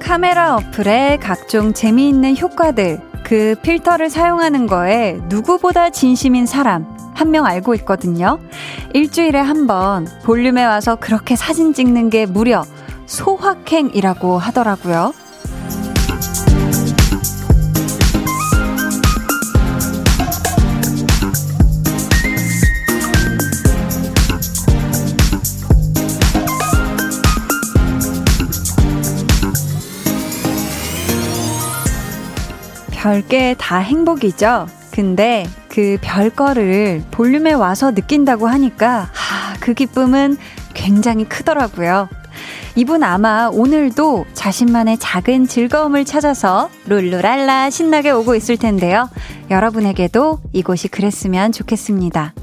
카메라 어플의 각종 재미있는 효과들, 그 필터를 사용하는 거에 누구보다 진심인 사람, 한 명 알고 있거든요. 일주일에 한 번 볼륨에 와서 그렇게 사진 찍는 게 무려 소확행이라고 하더라고요. 별게 다 행복이죠. 근데 그 별거를 볼륨에 와서 느낀다고 하니까, 하, 그 기쁨은 굉장히 크더라고요. 이분 아마 오늘도 자신만의 작은 즐거움을 찾아서 룰루랄라 신나게 오고 있을 텐데요. 여러분에게도 이곳이 그랬으면 좋겠습니다.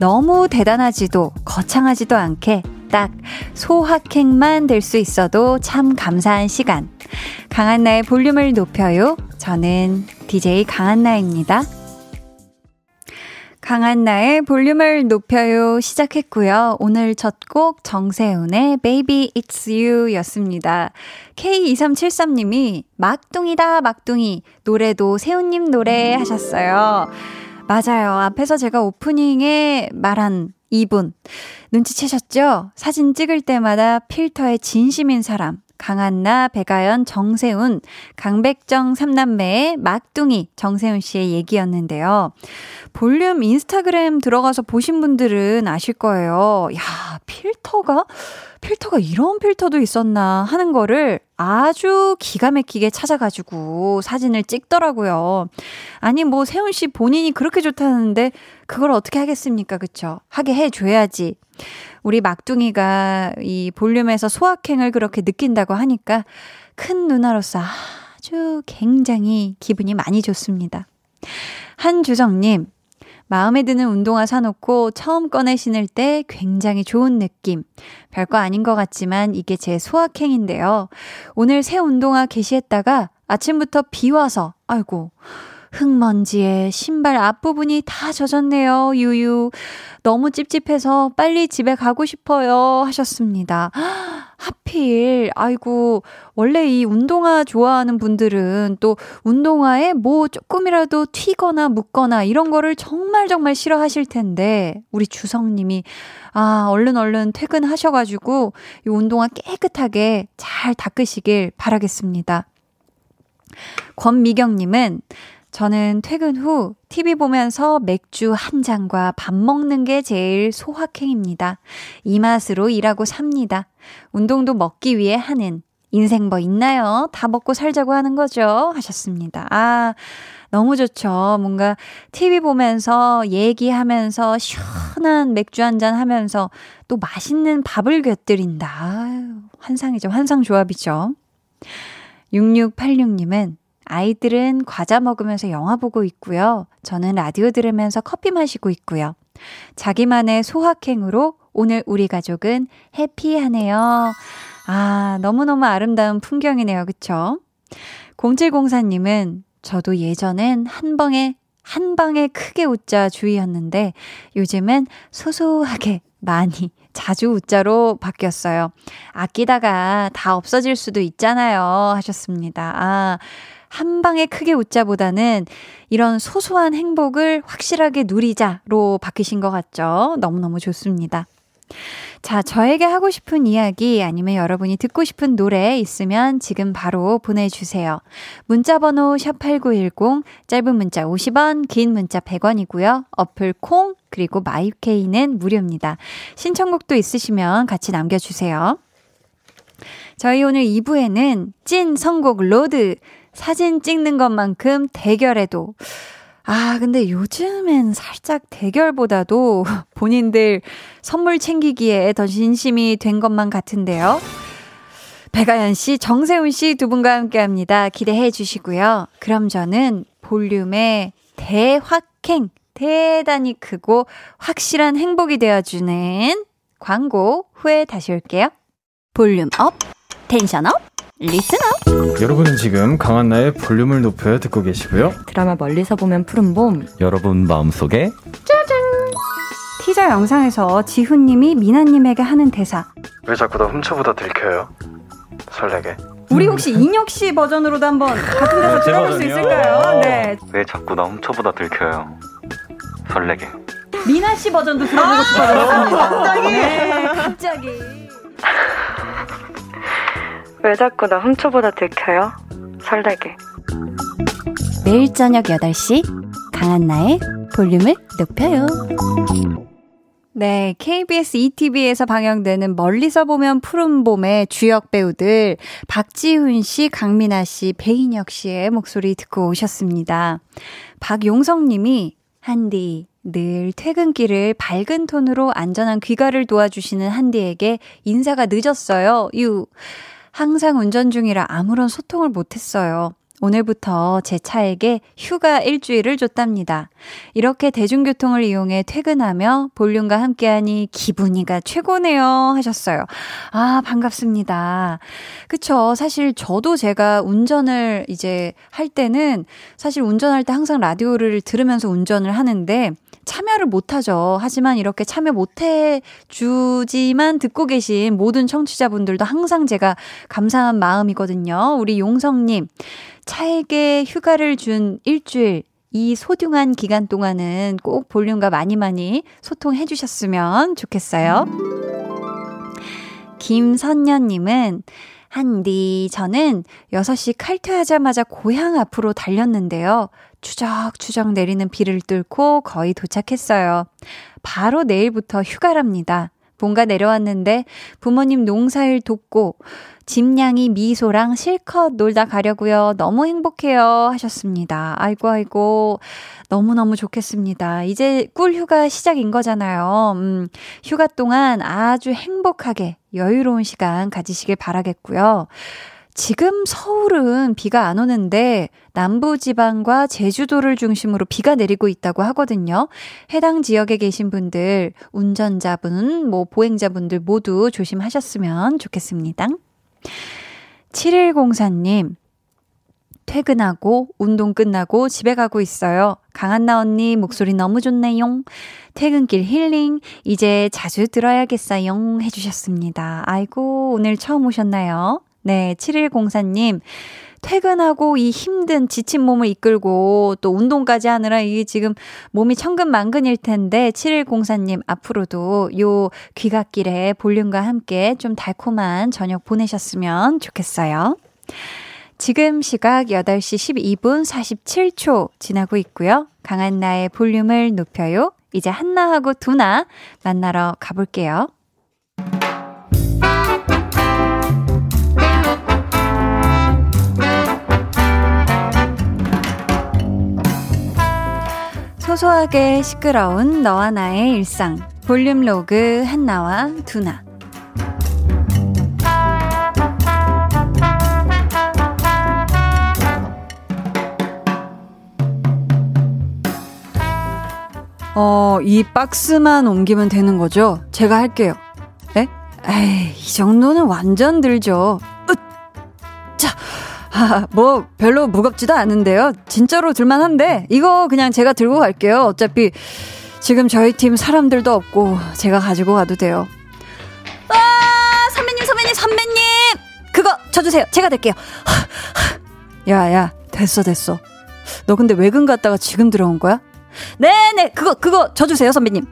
너무 대단하지도 거창하지도 않게 딱 소확행만 될 수 있어도 참 감사한 시간. 강한나의 볼륨을 높여요. 저는 DJ 강한나입니다. 강한나의 볼륨을 높여요 시작했고요. 오늘 첫 곡 정세훈의 Baby It's You 였습니다. K2373님이 막둥이다 막둥이 노래도 세훈님 노래 하셨어요. 맞아요. 앞에서 제가 오프닝에 말한 이분 눈치채셨죠? 사진 찍을 때마다 필터에 진심인 사람 강한나, 배가연, 정세훈, 강백정 삼남매의 막둥이 정세훈 씨의 얘기였는데요. 볼륨 인스타그램 들어가서 보신 분들은 아실 거예요. 야, 필터가? 필터가 이런 필터도 있었나 하는 거를 아주 기가 막히게 찾아가지고 사진을 찍더라고요. 아니, 뭐, 세훈 씨 본인이 그렇게 좋다는데 그걸 어떻게 하겠습니까? 그쵸? 하게 해줘야지. 우리 막둥이가 이 볼륨에서 소확행을 그렇게 느낀다고 하니까 큰 누나로서 아주 굉장히 기분이 많이 좋습니다. 한주정님, 마음에 드는 운동화 사놓고 처음 꺼내 신을 때 굉장히 좋은 느낌. 별거 아닌 것 같지만 이게 제 소확행인데요. 오늘 새 운동화 게시했다가 아침부터 비 와서, 아이고, 흙먼지에 신발 앞부분이 다 젖었네요. 유유. 너무 찝찝해서 빨리 집에 가고 싶어요. 하셨습니다. 하필, 아이고, 원래 이 운동화 좋아하는 분들은 또 운동화에 뭐 조금이라도 튀거나 묻거나 이런 거를 정말 정말 싫어하실 텐데, 우리 주성님이, 아, 얼른 얼른 퇴근하셔가지고 이 운동화 깨끗하게 잘 닦으시길 바라겠습니다. 권미경님은 저는 퇴근 후 TV 보면서 맥주 한 잔과 밥 먹는 게 제일 소확행입니다. 이 맛으로 일하고 삽니다. 운동도 먹기 위해 하는 인생 뭐 있나요? 다 먹고 살자고 하는 거죠. 하셨습니다. 아, 너무 좋죠. 뭔가 TV 보면서 얘기하면서 시원한 맥주 한 잔 하면서 또 맛있는 밥을 곁들인다. 아유, 환상이죠. 환상 조합이죠. 6686님은 아이들은 과자 먹으면서 영화 보고 있고요. 저는 라디오 들으면서 커피 마시고 있고요. 자기만의 소확행으로 오늘 우리 가족은 해피하네요. 아, 너무너무 아름다운 풍경이네요. 그쵸? 0704님은 저도 예전엔 한 방에, 한 방에 크게 웃자 주의였는데 요즘은 소소하게 많이 자주 웃자로 바뀌었어요. 아끼다가 다 없어질 수도 있잖아요. 하셨습니다. 아, 한 방에 크게 웃자보다는 이런 소소한 행복을 확실하게 누리자로 바뀌신 것 같죠? 너무너무 좋습니다. 자, 저에게 하고 싶은 이야기 아니면 여러분이 듣고 싶은 노래 있으면 지금 바로 보내주세요. 문자번호 샵8910, 짧은 문자 50원, 긴 문자 100원이고요. 어플 콩, 그리고 마이케이는 무료입니다. 신청곡도 있으시면 같이 남겨주세요. 저희 오늘 2부에는 찐 선곡 road, 사진 찍는 것만큼 대결에도 아, 근데 요즘엔 살짝 대결보다도 본인들 선물 챙기기에 더 진심이 된 것만 같은데요. 배가연 씨, 정세훈 씨 두 분과 함께 합니다. 기대해 주시고요. 그럼 저는 볼륨의 대확행, 대단히 크고 확실한 행복이 되어주는 광고 후에 다시 올게요. volume up, tension up, up. 여러분은 지금 강한나의 볼륨을 높여 듣고 계시고요. 드라마 멀리서 보면 푸른 봄. 여러분 마음속에 짜잔. 티저 영상에서 지훈님이 미나님에게 하는 대사. 왜 자꾸 나 훔쳐보다 들켜요? 설레게. 우리 혹시 인혁 씨 버전으로도 한번 같은 데서 들어볼 수 있을까요? 네. 왜 자꾸 나 훔쳐보다 들켜요? 설레게. 미나 씨 버전도 들어보고 싶어졌습니다. 갑자기. 네, 갑자기. 왜 자꾸 나 훔쳐보다 들켜요? 설레게. 매일 저녁 8시 강한나의 볼륨을 높여요. 네, KBS ETV에서 방영되는 멀리서 보면 푸른 봄의 주역 배우들 박지훈 씨, 강민아 씨, 배인혁 씨의 목소리 듣고 오셨습니다. 박용성 님이 한디 늘 퇴근길을 밝은 톤으로 안전한 귀가를 도와주시는 한디에게 인사가 늦었어요. 유. 항상 운전 중이라 아무런 소통을 못했어요. 오늘부터 제 차에게 휴가 일주일을 줬답니다. 이렇게 대중교통을 이용해 퇴근하며 볼륨과 함께하니 기분이가 최고네요. 하셨어요. 아, 반갑습니다. 그쵸. 사실 저도 제가 운전을 이제 할 때는 사실 운전할 때 항상 라디오를 들으면서 운전을 하는데 참여를 못하죠. 하지만 이렇게 참여 못해 주지만 듣고 계신 모든 청취자분들도 항상 제가 감사한 마음이거든요. 우리 용성님, 차에게 휴가를 준 일주일, 이 소중한 기간 동안은 꼭 볼륨과 많이 많이 소통해 주셨으면 좋겠어요. 김선녀님은 한디, 저는 6시 칼퇴하자마자 고향 앞으로 달렸는데요. 추적추적 내리는 비를 뚫고 거의 도착했어요. 바로 내일부터 휴가랍니다. 본가 내려왔는데 부모님 농사일 돕고 집냥이 미소랑 실컷 놀다 가려고요. 너무 행복해요. 하셨습니다. 아이고, 아이고. 너무너무 좋겠습니다. 이제 꿀 휴가 시작인 거잖아요. 음, 휴가 동안 아주 행복하게 여유로운 시간 가지시길 바라겠고요. 지금 서울은 비가 안 오는데 남부지방과 제주도를 중심으로 비가 내리고 있다고 하거든요. 해당 지역에 계신 분들, 운전자분, 뭐 보행자분들 모두 조심하셨으면 좋겠습니다. 7104님, 퇴근하고 운동 끝나고 집에 가고 있어요. 강한나 언니 목소리 너무 좋네요. 퇴근길 힐링 이제 자주 들어야겠어요 해주셨습니다. 아이고 오늘 처음 오셨나요? 네 7104님 퇴근하고 이 힘든 지친 몸을 이끌고 또 운동까지 하느라 이게 지금 몸이 천근만근일 텐데 7104님 앞으로도 요 귀갓길에 볼륨과 함께 좀 달콤한 저녁 보내셨으면 좋겠어요. 지금 시각 8시 12분 47초 지나고 있고요. 강한 나의 볼륨을 높여요. 이제 한나하고 두나 만나러 가볼게요. 소소하게 시끄러운 너와 나의 일상. 볼륨 로그 한나와 두나. 어, 이 박스만 옮기면 되는 거죠? 제가 할게요. 네? 에이, 이 정도는 완전 들죠. 으! 자, 아, 뭐, 별로 무겁지도 않은데요. 진짜로 들만한데, 이거 그냥 제가 들고 갈게요. 어차피, 지금 저희 팀 사람들도 없고, 제가 가지고 가도 돼요. 아, 선배님, 선배님, 선배님! 그거 쳐주세요. 제가 될게요. 야, 야, 됐어, 됐어. 너 근데 외근 갔다가 지금 들어온 거야? 네네, 그거, 그거 져주세요, 선배님.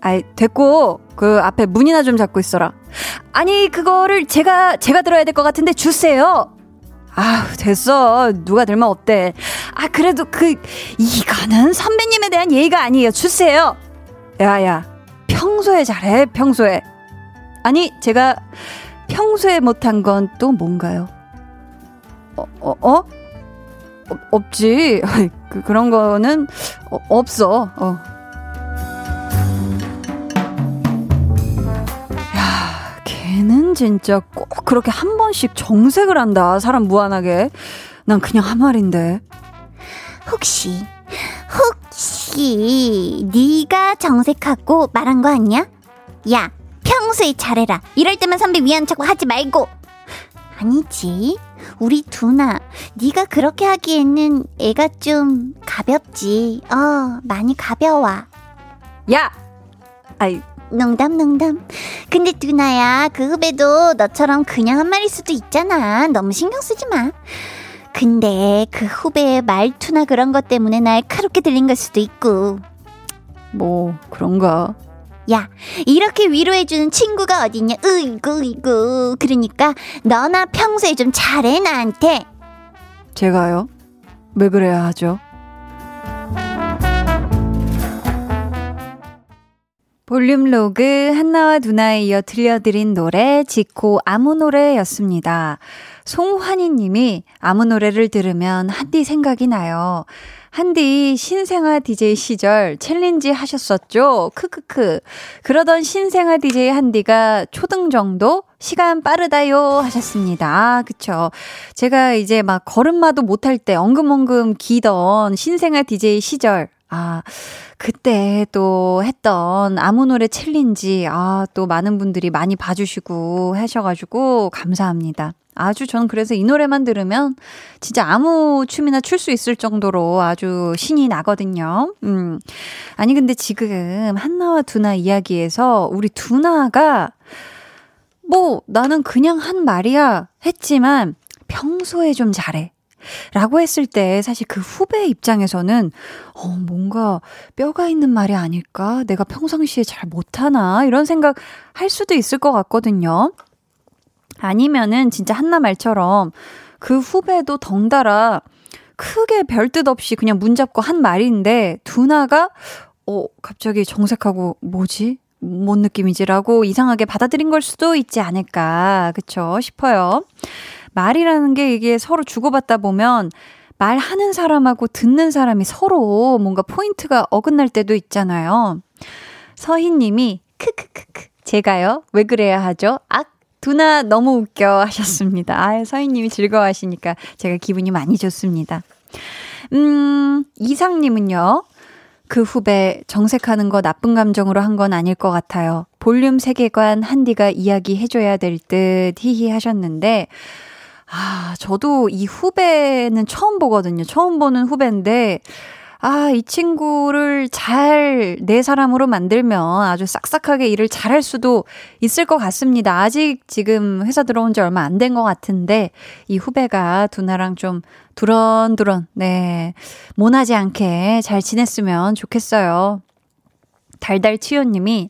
아이, 됐고, 그 앞에 문이나 좀 잡고 있어라. 아니, 그거를 제가, 제가 들어야 될 것 같은데 주세요. 아 됐어. 누가 들면 어때. 아, 그래도 그, 이거는 선배님에 대한 예의가 아니에요. 주세요. 야, 야. 평소에 잘해, 평소에. 아니, 제가 평소에 못한 건 또 뭔가요? 어, 어, 어? 어, 없지. 그, 그런 거는 어, 없어. 어. 야, 걔는 진짜 꼭 그렇게 한 번씩 정색을 한다. 사람 무한하게. 난 그냥 한 말인데. 혹시 혹시 네가 정색하고 말한 거 아니야? 야, 평소에 잘해라. 이럴 때만 선배 위한 척 하지 말고. 아니지. 우리 두나, 네가 그렇게 하기에는 애가 좀 가볍지. 어, 많이 가벼워. 야! 아이, 농담 농담. 근데 두나야, 그 후배도 너처럼 그냥 한 말일 수도 있잖아. 너무 신경 쓰지 마. 근데 그 후배의 말투나 그런 것 때문에 날카롭게 들린 걸 수도 있고. 뭐, 그런가. 야, 이렇게 위로해주는 친구가 어딨냐? 으이구, 이구. 그러니까 너나 평소에 좀 잘해, 나한테. 제가요? 왜 그래야 하죠? 볼륨 로그 한나와 두나에 이어 들려드린 노래 지코 아무 노래였습니다. 송환희 님이 아무 노래를 들으면 한디 생각이 나요. 한디 신생아 DJ 시절 challenge 하셨었죠? 크크크. 그러던 신생아 DJ 한디가 초등 정도? 시간 빠르다요 하셨습니다. 아, 그쵸. 제가 이제 막 걸음마도 못할 때 엉금엉금 기던 신생아 DJ 시절. 아, 그때 또 했던 아무 노래 challenge, 아, 또 많은 분들이 많이 봐주시고 하셔가지고 감사합니다. 아주 전 그래서 이 노래만 들으면 진짜 아무 춤이나 출 수 있을 정도로 아주 신이 나거든요. 음. 아니, 근데 지금 한나와 두나 이야기에서 우리 두나가 뭐 나는 그냥 한 말이야 했지만 평소에 좀 잘해. 라고 했을 때 사실 그 후배 입장에서는 어, 뭔가 뼈가 있는 말이 아닐까? 내가 평상시에 잘 못하나? 이런 생각 할 수도 있을 것 같거든요. 아니면은 진짜 한나 말처럼 그 후배도 덩달아 크게 별 뜻 없이 그냥 문 잡고 한 말인데 두나가 어 갑자기 정색하고 뭐지? 뭔 느낌이지라고 이상하게 받아들인 걸 수도 있지 않을까 그쵸 싶어요. 말이라는 게 이게 서로 주고받다 보면 말하는 사람하고 듣는 사람이 서로 뭔가 포인트가 어긋날 때도 있잖아요. 서희님이 크크크크 제가요 왜 그래야 하죠? 악 두나 너무 웃겨 하셨습니다. 아, 서희님이 즐거워하시니까 제가 기분이 많이 좋습니다. 음, 이상님은요. 그 후배 정색하는 거 나쁜 감정으로 한 건 아닐 것 같아요. 볼륨 세계관 한디가 이야기해줘야 될 듯 히히 하셨는데, 아, 저도 이 후배는 처음 보거든요. 처음 보는 후배인데, 아, 이 친구를 잘 내 사람으로 만들면 아주 싹싹하게 일을 잘할 수도 있을 것 같습니다. 아직 지금 회사 들어온 지 얼마 안 된 것 같은데, 이 후배가 두나랑 좀 두런두런, 네, 모나지 않게 잘 지냈으면 좋겠어요. 달달치요님이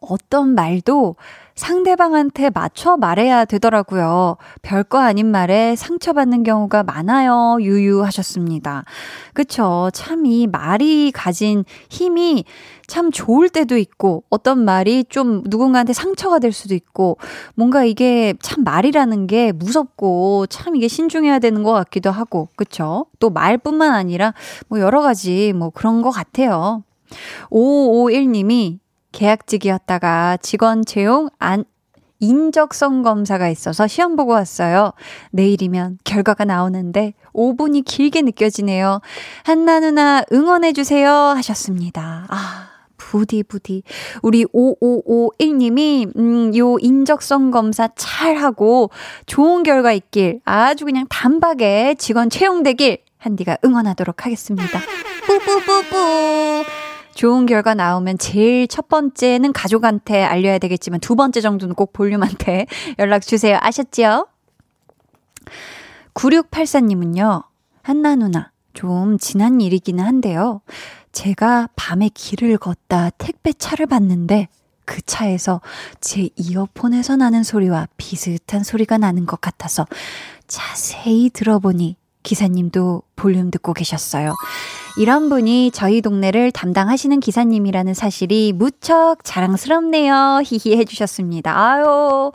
어떤 말도 상대방한테 맞춰 말해야 되더라고요. 별거 아닌 말에 상처받는 경우가 많아요. 유유하셨습니다. 그쵸. 참 이 말이 가진 힘이 참 좋을 때도 있고, 어떤 말이 좀 누군가한테 상처가 될 수도 있고, 뭔가 이게 참 말이라는 게 무섭고, 참 이게 신중해야 되는 것 같기도 하고, 그쵸. 또 말뿐만 아니라 뭐 여러 가지 뭐 그런 것 같아요. 5551님이 계약직이었다가 직원 채용 안, 인적성 검사가 있어서 시험 보고 왔어요. 내일이면 결과가 나오는데 5분이 길게 느껴지네요. 한나 누나 응원해주세요 하셨습니다. 아. 부디 부디 우리 5551님이 음, 요 인적성 검사 잘 하고 좋은 결과 있길 아주 그냥 단박에 직원 채용되길 한디가 응원하도록 하겠습니다. 뿌뿌뿌뿌 좋은 결과 나오면 제일 첫 번째는 가족한테 알려야 되겠지만 두 번째 정도는 꼭 볼륨한테 연락 주세요. 아셨죠? 9684님은요, 한나 누나, 좀 지난 일이기는 한데요. 제가 밤에 길을 걷다 택배 차를 봤는데 그 차에서 제 이어폰에서 나는 소리와 비슷한 소리가 나는 것 같아서 자세히 들어보니 기사님도 볼륨 듣고 계셨어요. 이런 분이 저희 동네를 담당하시는 기사님이라는 사실이 무척 자랑스럽네요. 히히 해주셨습니다. 아유,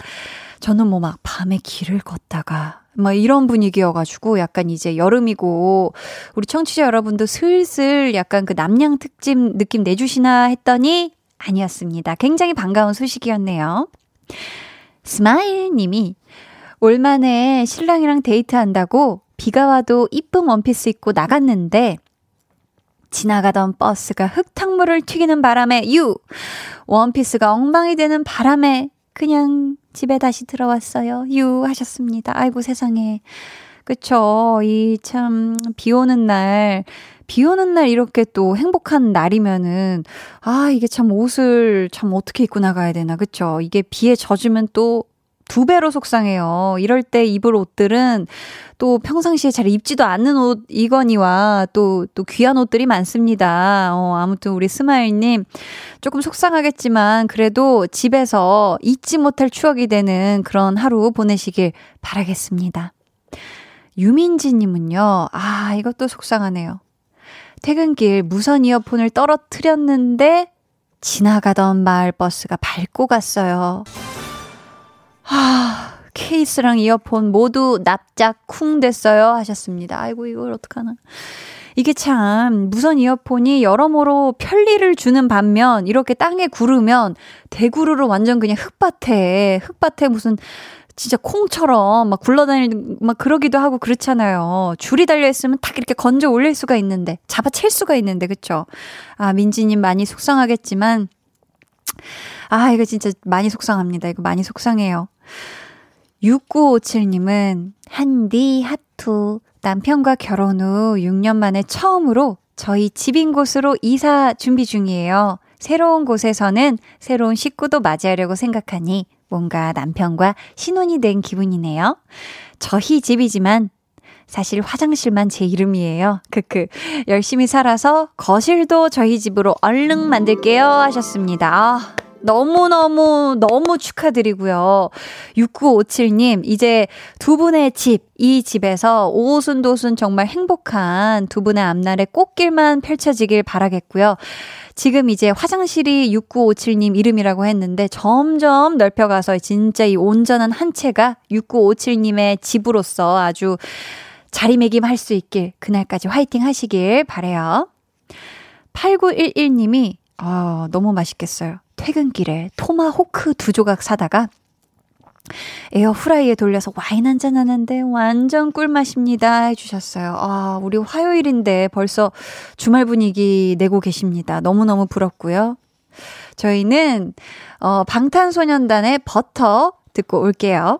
저는 뭐 막 밤에 길을 걷다가 뭐 이런 분위기여가지고 약간 이제 여름이고 우리 청취자 여러분도 슬슬 약간 그 납량 특집 느낌 내주시나 했더니 아니었습니다. 굉장히 반가운 소식이었네요. 스마일 님이 올만에 신랑이랑 데이트한다고 비가 와도 이쁜 원피스 입고 나갔는데 지나가던 버스가 흙탕물을 튀기는 바람에 유! 원피스가 엉망이 되는 바람에 그냥 집에 다시 들어왔어요. 유! 하셨습니다. 아이고 세상에. 그쵸. 이 참, 비 오는 날, 비 오는 날 이렇게 또 행복한 날이면은, 아, 이게 참 옷을 참 어떻게 입고 나가야 되나. 그쵸. 이게 비에 젖으면 또 두 배로 속상해요. 이럴 때 입을 옷들은 또 평상시에 잘 입지도 않는 옷 이거니와 또, 또 귀한 옷들이 많습니다. 어, 아무튼 우리 스마일님 조금 속상하겠지만 그래도 집에서 잊지 못할 추억이 되는 그런 하루 보내시길 바라겠습니다. 유민지님은요, 아, 이것도 속상하네요. 퇴근길 무선 이어폰을 떨어뜨렸는데 지나가던 마을 버스가 밟고 갔어요. 아, 케이스랑 이어폰 모두 납작 쿵 됐어요. 하셨습니다. 아이고, 이걸 어떡하나. 이게 참, 무선 이어폰이 여러모로 편리를 주는 반면, 이렇게 땅에 구르면, 대구르르 완전 그냥 흙밭에, 흙밭에 무슨, 진짜 콩처럼 막 굴러다니는, 막 그러기도 하고 그렇잖아요. 줄이 달려 있으면 딱 이렇게 건져 올릴 수가 있는데, 잡아챌 수가 있는데, 그쵸? 아, 민지님 많이 속상하겠지만, 아, 이거 진짜 많이 속상합니다. 이거 많이 속상해요. 6957님은 한디 하투 남편과 결혼 후 6년 만에 처음으로 저희 집인 곳으로 이사 준비 중이에요. 새로운 곳에서는 새로운 식구도 맞이하려고 생각하니 뭔가 남편과 신혼이 된 기분이네요. 저희 집이지만 사실 화장실만 제 이름이에요. 크크. 열심히 살아서 거실도 저희 집으로 얼른 만들게요 하셨습니다. 아. 너무너무, 너무 축하드리고요. 6957님, 이제 두 분의 집, 이 집에서 오순도순 정말 행복한 두 분의 앞날의 꽃길만 펼쳐지길 바라겠고요. 지금 이제 화장실이 6957님 이름이라고 했는데 점점 넓혀가서 진짜 이 온전한 한 채가 6957님의 집으로서 아주 자리매김할 수 있길 그날까지 화이팅 하시길 바래요. 8911님이 아, 너무 맛있겠어요. 퇴근길에 토마호크 두 조각 사다가 에어 후라이에 돌려서 와인 한잔 하는데 완전 꿀맛입니다. 해주셨어요. 아, 우리 화요일인데 벌써 주말 분위기 내고 계십니다. 너무너무 부럽고요. 저희는, 어, 방탄소년단의 버터 듣고 올게요.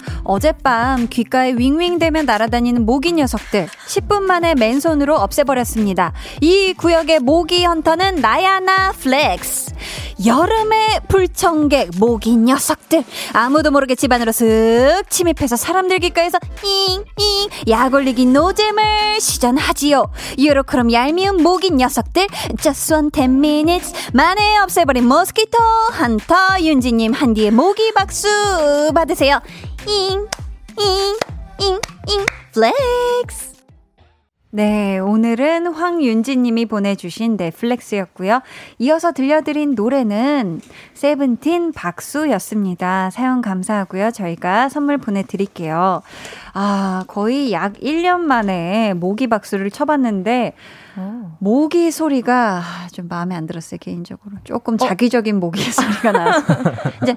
어젯밤 귓가에 윙윙대며 날아다니는 모기 녀석들 10분 만에 맨손으로 없애버렸습니다. 이 구역의 모기 헌터는 나야나 flex. 여름의 불청객 모기 녀석들 아무도 모르게 집안으로 슥 침입해서 사람들 귓가에서 잉잉 약올리기 노잼을 시전하지요 유로크롬 얄미운 모기 녀석들 just one ten minutes 만에 없애버린 mosquito 헌터 윤지님 한디의 모기 박수 받으세요 잉, 잉, 잉, 잉, flex. 네, 오늘은 황윤지님이 보내주신 넷플렉스였고요. 이어서 들려드린 노래는 세븐틴 박수였습니다. 사연 감사하고요. 저희가 선물 보내드릴게요. 아, 거의 약 1년 만에 모기 박수를 쳐봤는데, 오. 모기 소리가 좀 마음에 안 들었어요, 개인적으로. 조금 어? 작위적인 모기 소리가 나서. 이제,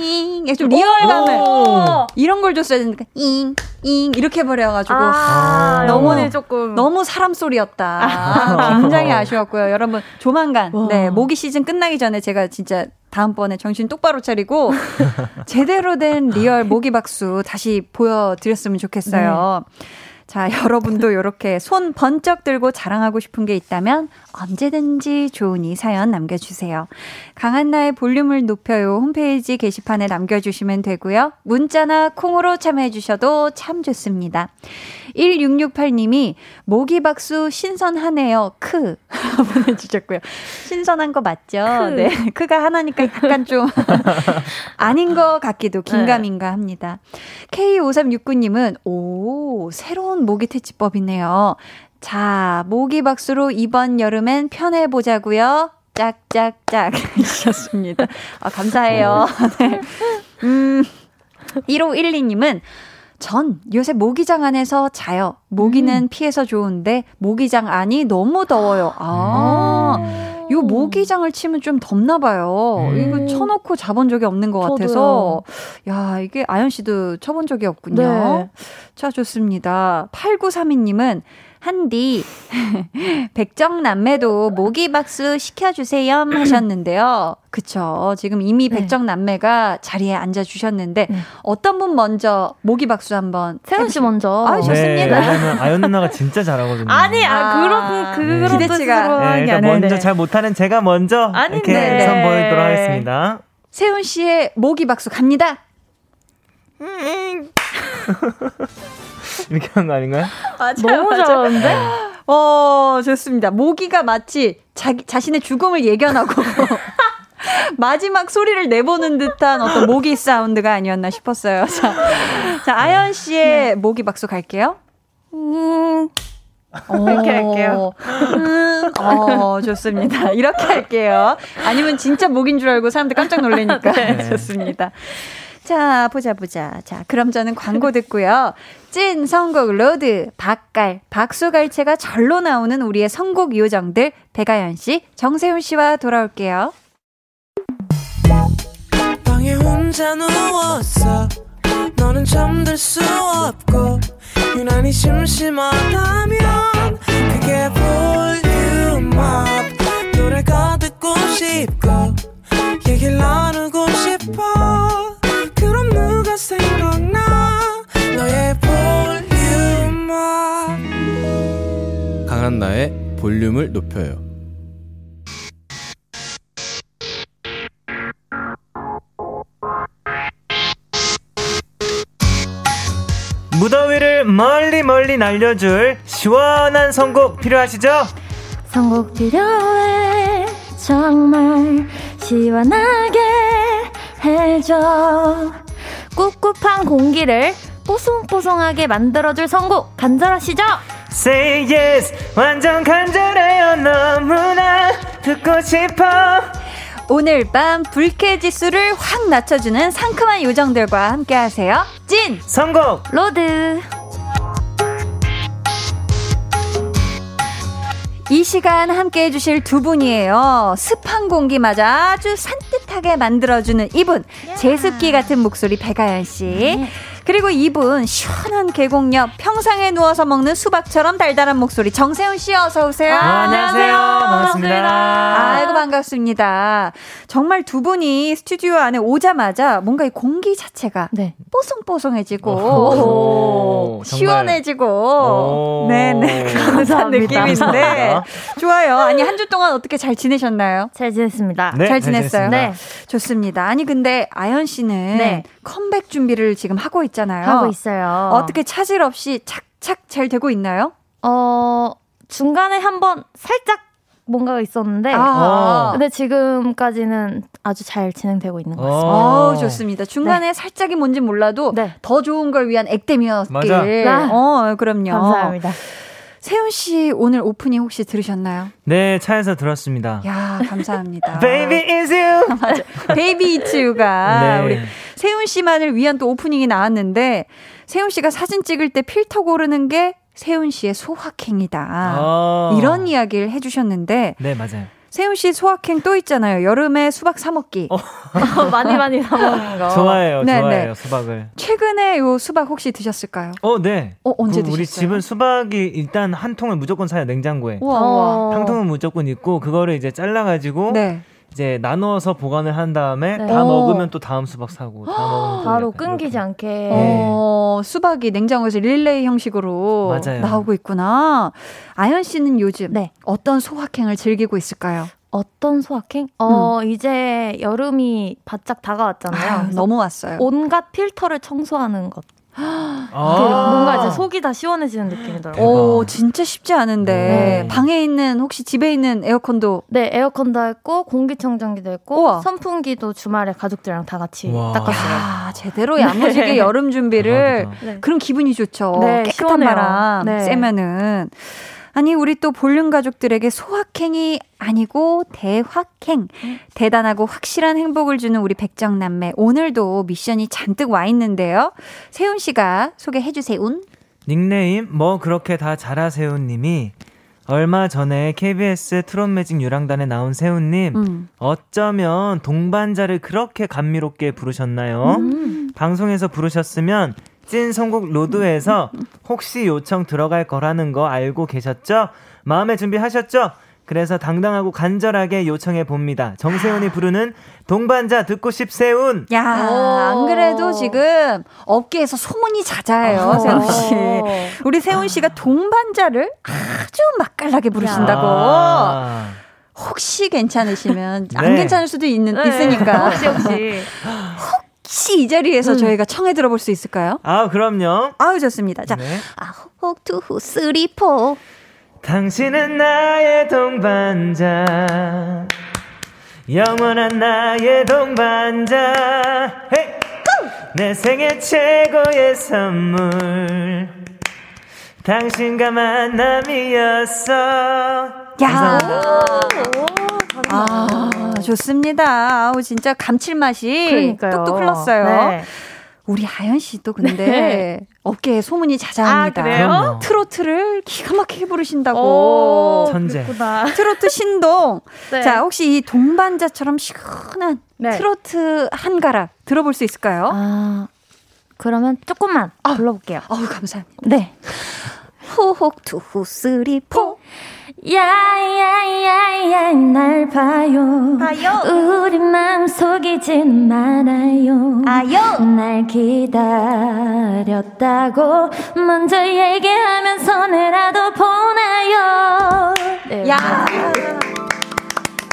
잉, 좀 real감을. 이런 걸 줬어야 되니까, 잉, 잉, 이렇게 해버려가지고. 아, 아 너무, 조금. 너무 사람 소리였다. 아, 굉장히 아쉬웠고요. 여러분, 조만간, 와. 네, 모기 시즌 끝나기 전에 제가 진짜 다음번에 정신 똑바로 차리고 제대로 된 real 모기 박수 다시 보여드렸으면 좋겠어요. 네. 자, 여러분도 이렇게 손 번쩍 들고 자랑하고 싶은 게 있다면 언제든지 이 사연 남겨주세요. 강한나의 볼륨을 높여요 홈페이지 게시판에 남겨주시면 되고요. 문자나 콩으로 참여해주셔도 참 좋습니다. 1668님이 모기박수 신선하네요. 크. 보내주셨고요. 신선한 거 맞죠? 크. 네. 크가 하나니까 약간 좀 아닌 것 같기도 긴가민가 합니다. K5369님은 오, 새로운 모기 퇴치법이네요. 자, 모기 박수로 이번 여름엔 편해 보자고요. 짝짝짝 해주셨습니다. 아, 감사해요. 네. 음, 1512님은 전 요새 모기장 안에서 자요. 모기는 음. 피해서 좋은데 모기장 안이 너무 더워요. 아. 음. 요 모기장을 치면 좀 덥나 봐요. 음. 이거 쳐놓고 자본 적이 없는 것 저도요. 같아서. 야, 이게 아연 씨도 쳐본 적이 없군요. 네. 자, 좋습니다. 8932님은 한디 백정남매도 모기박수 시켜주세요 하셨는데요. 그쵸. 지금 이미 네. 백정남매가 자리에 앉아주셨는데 네. 어떤 분 먼저 모기박수 한번 세훈 씨 먼저. 아, 좋습니다. 네, 아연 누나가 진짜 잘하거든요. 아니, 아, 아 그런 그런 네. 기대치가 네, 그러니까 먼저 잘 못하는 제가 먼저 아닌데. 이렇게 선보이도록 하겠습니다. 세훈 씨의 모기박수 갑니다. 이렇게 한거 아닌가요? 맞아요, 너무 맞아요. 잘하는데? 어, 좋습니다. 모기가 마치 자기, 자신의 죽음을 예견하고 마지막 소리를 내보는 듯한 어떤 모기 사운드가 아니었나 싶었어요. 자, 자 아연 씨의 네. 모기 박수 갈게요. 음. 이렇게 할게요. 음, 어, 좋습니다. 이렇게 할게요. 아니면 진짜 모긴 줄 알고 사람들 깜짝 놀라니까. 네. 좋습니다. 자, 보자, 보자. 자, 그럼 저는 광고 듣고요. 찐 선곡 로드, 박갈, 박수갈채가 절로 나오는 우리의 선곡 요정들, 배가연 씨, 정세훈 씨와 돌아올게요. 방에 혼자 누웠어. 강한 나의 볼륨을 높여요 무더위를 멀리 멀리 날려줄 시원한 선곡 필요하시죠? 선곡 필요해 정말 시원하게 해줘 꿉꿉한 공기를 뽀송뽀송하게 만들어줄 선곡 간절하시죠? Say yes 완전 간절해요 너무나 듣고 싶어 오늘 밤 불쾌 지수를 확 낮춰주는 상큼한 요정들과 함께하세요 찐 선곡 로드 이 시간 함께 해주실 두 분이에요. 습한 공기마저 아주 산뜻하게 만들어주는 이분. 제습기 같은 목소리 배가연 씨. 네. 그리고 이분 시원한 계곡옆 평상에 누워서 먹는 수박처럼 달달한 목소리 정세훈 씨 어서 오세요. 아, 안녕하세요. 반갑습니다. 아이고 반갑습니다. 정말 두 분이 스튜디오 안에 오자마자 뭔가 이 공기 자체가 네. 뽀송뽀송해지고 오, 시원해지고 네네 그런 느낌인데 좋아요. 아니 한 주 동안 어떻게 잘 지내셨나요? 잘 지냈습니다. 네, 잘 지냈어요. 네. 좋습니다. 아니 근데 아연 씨는 네. 컴백 준비를 지금 하고 있잖아요. 하고 있어요. 어떻게 차질 없이 착착 잘 되고 있나요? 어, 중간에 한번 살짝 뭔가가 있었는데 아. 근데 지금까지는 아주 잘 진행되고 있는 것 같습니다. 어, 좋습니다. 중간에 네. 살짝이 뭔지 몰라도 네. 더 좋은 걸 위한 액땜이었길. 맞아. 어, 그럼요. 감사합니다. 세훈 씨 오늘 오프닝 혹시 들으셨나요? 네, 차에서 들었습니다. 야, 감사합니다. Baby is you. 맞아. Baby it's you가 네. 우리 세훈 씨만을 위한 또 오프닝이 나왔는데 세훈 씨가 사진 찍을 때 필터 고르는 게 세훈 씨의 소확행이다. 아. 이런 이야기를 해주셨는데. 네, 맞아요. 세훈 씨 소확행 또 있잖아요. 여름에 수박 사 먹기. 어. 많이 많이 사 먹는 거. 좋아해요. 네, 좋아해요. 네. 수박을. 최근에 요 수박 혹시 드셨을까요? 어, 네. 어, 언제 그 드셨어요? 우리 집은 수박이 일단 한 통을 무조건 사요. 냉장고에. 우와. 한 통은 무조건 있고 그거를 이제 잘라 가지고 네. 이제 나누어서 보관을 한 다음에 네. 다 오. 먹으면 또 다음 수박 사고 다 먹으면 바로 끊기지 않게 네. 어, 수박이 냉장고에서 릴레이 형식으로 맞아요. 나오고 있구나. 아연 씨는 요즘 네. 어떤 소확행을 즐기고 있을까요? 어떤 소확행? 어, 음. 이제 여름이 바짝 다가왔잖아요. 아, 너무 왔어요. 온갖 필터를 청소하는 것. 아~ 뭔가 이제 속이 다 시원해지는 느낌이더라고요. 오, 진짜 쉽지 않은데 네. 방에 있는 혹시 집에 있는 에어컨도 네 에어컨도 했고 공기청정기도 했고 우와. 선풍기도 주말에 가족들이랑 다 같이 와. 닦았어요. 아, 제대로 야무지게 네. 여름 준비를 네. 그런 기분이 좋죠. 네, 깨끗한 시원해요. 바람 네. 쐬면은. 아니, 우리 또 볼륨 가족들에게 소확행이 아니고 대확행. 대단하고 확실한 행복을 주는 우리 백정남매. 오늘도 미션이 잔뜩 와 있는데요. 세훈 씨가 소개해 주세요. 닉네임 뭐 그렇게 다 잘하세요 님이 얼마 전에 KBS 트롯 매직 유랑단에 나온 세훈님 음. 어쩌면 동반자를 그렇게 감미롭게 부르셨나요? 음. 방송에서 부르셨으면 찐 선곡 로드에서 혹시 요청 들어갈 거라는 거 알고 계셨죠? 마음의 준비하셨죠? 그래서 당당하고 간절하게 요청해 봅니다. 정세훈이 부르는 동반자 듣고 싶세훈. 야, 안 그래도 지금 업계에서 소문이 잦아요, 세훈 씨. 우리 세훈 씨가 동반자를 아주 맛깔나게 부르신다고. 아. 혹시 괜찮으시면 네. 안 괜찮을 수도 있는 네. 있으니까. 혹시 혹시. 혹시 이 자리에서 음. 저희가 청해 들어볼 수 있을까요? 아, 그럼요. 아우, 좋습니다. 자, 네. 아, one two three four. 당신은 나의 동반자. 영원한 나의 동반자. hey! 내 생애 최고의 선물. 당신과 만남이었어. 야. 아, 좋습니다. 아우, 진짜 감칠맛이 그러니까요. 뚝뚝 흘렀어요. 네. 우리 아연 씨도 근데 네. 어깨에 소문이 자자합니다. 아, 그래요? 트로트를 기가 막히게 부르신다고. 천재. 트로트 신동. 네. 자, 혹시 이 동반자처럼 시원한 네. 트로트 한 가락 들어볼 수 있을까요? 아, 그러면 조금만 아, 불러볼게요. 어우, 감사합니다. 네. one two three four. 야야야야 날 봐요. 봐요. 우리 마음 속이진 말아요. 아요. 날 기다렸다고 먼저 얘기하면 손해라도 보나요. 네, 야.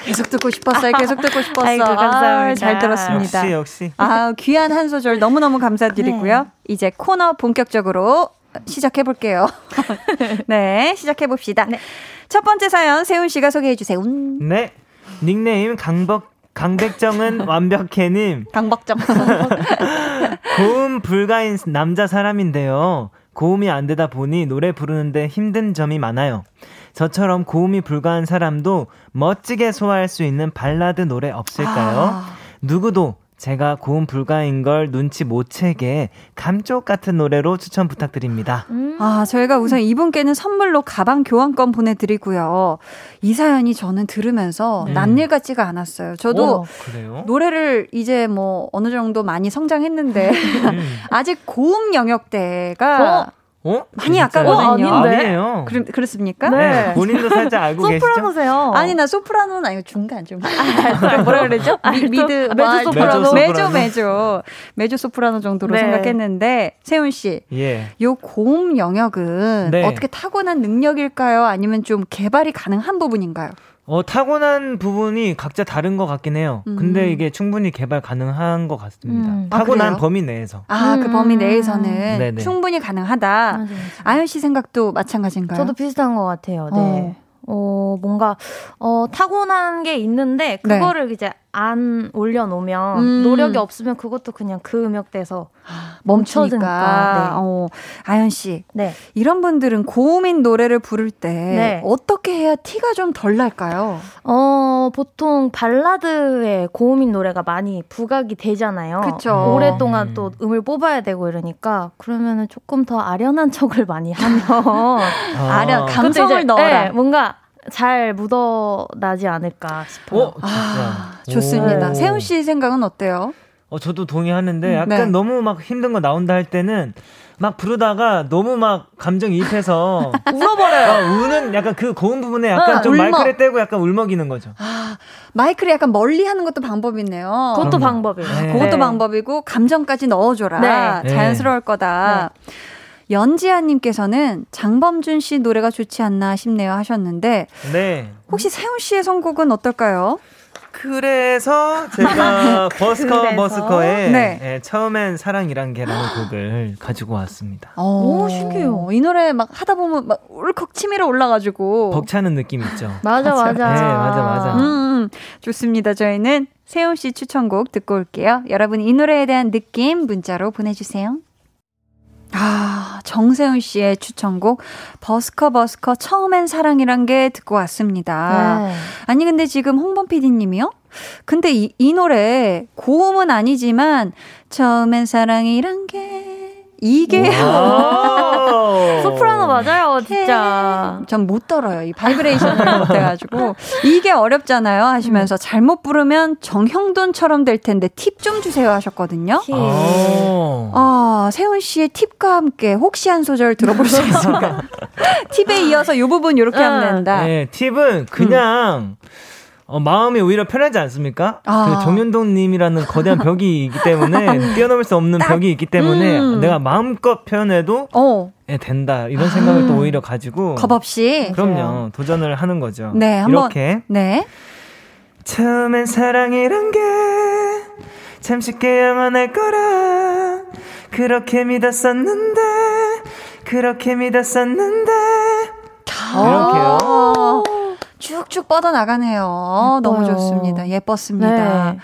계속 듣고 싶었어요. 계속 듣고 싶었어. 아이고, 감사합니다. 아, 잘 들었습니다. 역시 역시. 아 귀한 한 소절 너무 너무 감사드리고요. 네. 이제 코너 본격적으로 시작해 볼게요. 네, 시작해 봅시다. 네. 첫 번째 사연 세훈 씨가 소개해 주세요. 네. 닉네임 강박 강백정은 완벽해님. 강박정. 고음 불가인 남자 사람인데요. 고음이 안 되다 보니 노래 부르는데 힘든 점이 많아요. 저처럼 고음이 불가한 사람도 멋지게 소화할 수 있는 발라드 노래 없을까요? 아. 누구도 제가 고음 불가인 걸 눈치 못 채게 감쪽 같은 노래로 추천 부탁드립니다. 음. 아, 저희가 우선 이분께는 선물로 가방 교환권 보내드리고요. 이 사연이 저는 들으면서 네. 남일 같지가 않았어요. 저도 오, 노래를 이제 뭐 어느 정도 많이 성장했는데 음. 아직 고음 영역대가 어? 어? 많이 약하거든요. 어, 아니에요. 그럼 그렇습니까? 네. 네. 본인도 살짝 알고 계시죠? 소프라노세요. 아니 나 소프라노는 아니고 중간 중. 아, 뭐라 그러죠? 아, 미, 드 메조 뭐, 소프라노. 메조 메조 메조 소프라노 정도로 네. 생각했는데 세훈 씨, 예. 요 고음 영역은 네. 어떻게 타고난 능력일까요? 아니면 좀 개발이 가능한 부분인가요? 어, 타고난 부분이 각자 다른 것 같긴 해요. 음. 근데 이게 충분히 개발 가능한 것 같습니다. 음. 아, 타고난 아, 범위 내에서. 아, 그 범위 내에서는 네네. 충분히 가능하다. 아연 씨 생각도 마찬가지인가요? 저도 비슷한 것 같아요. 네. 어. 어, 뭔가, 어, 타고난 게 있는데, 네. 그거를 네. 이제 안 올려놓으면, 음. 노력이 없으면 그것도 그냥 그 음역대에서 아, 멈춰지니까. 네. 어, 아연 씨. 네. 이런 분들은 고음인 노래를 부를 때, 네. 어떻게 해야 티가 좀 덜 날까요? 어, 보통 발라드에 고음인 노래가 많이 부각이 되잖아요. 그쵸. 오랫동안 또 음을 뽑아야 되고 이러니까, 그러면은 조금 더 아련한 척을 많이 하면. 아. 아련, 감성을 넣어라. 네, 뭔가, 잘 묻어나지 않을까 싶어요. 어, 아, 좋습니다. 오. 세훈 씨 생각은 어때요? 어, 저도 동의하는데 음, 약간 네. 너무 막 힘든 거 나온다 할 때는 막 부르다가 너무 막 감정이입해서 울어버려요. 어, 우는 약간 그 고음 부분에 약간 어, 좀 울먹. 마이크를 떼고 약간 울먹이는 거죠. 아, 마이크를 약간 멀리 하는 것도 방법이네요. 그것도 음. 방법이에요. 네. 그것도 방법이고 감정까지 넣어줘라. 네. 자연스러울 거다. 네. 연지아님께서는 장범준 씨 노래가 좋지 않나 싶네요 하셨는데 네. 혹시 세훈 씨의 선곡은 어떨까요? 그래서 제가 버스커 그래서? 버스커의 네. 네, 처음엔 사랑이란 게라는 곡을 가지고 왔습니다. 오, 오, 신기해요. 이 노래 막 하다 보면 막 울컥 치밀어 올라가지고 벅차는 느낌 있죠. 맞아, 맞아. 네, 맞아, 맞아. 음, 음, 좋습니다. 저희는 세훈 씨 추천곡 듣고 올게요. 여러분 이 노래에 대한 느낌 문자로 보내주세요. 아, 정세훈 씨의 추천곡 버스커 버스커 처음엔 사랑이란 게 듣고 왔습니다. 네. 아니 근데 지금 홍범 PD님이요? 근데 이, 이 노래 고음은 아니지만 처음엔 사랑이란 게 이게 소프라노 맞아요, 진짜. 전못 들어요. 이 바이브레이션을 못 해가지고 이게 어렵잖아요. 하시면서 잘못 부르면 정형돈처럼 될 텐데 팁 좀 주세요 하셨거든요. 아, 세훈 씨의 팁과 함께 혹시 한 소절 들어볼 수 있을까요? 팁에 이어서 이 부분 이렇게 하면 된다. 네, 팁은 그냥. 음. 어, 마음이 오히려 편하지 않습니까? 아. 그 정윤동님이라는 거대한 벽이 있기 때문에 뛰어넘을 수 없는 벽이 있기 때문에 음. 내가 마음껏 표현해도 어. 예, 된다 이런 생각을 아. 또 오히려 가지고 겁 없이 그럼요 맞아요. 도전을 하는 거죠. 네, 한번 이렇게 네. 처음엔 사랑이란 게 참 쉽게 영원할 거라 그렇게 믿었었는데 그렇게 믿었었는데 이렇게요. 쭉쭉 뻗어나가네요. 예뻐요. 너무 좋습니다. 예뻤습니다. 네.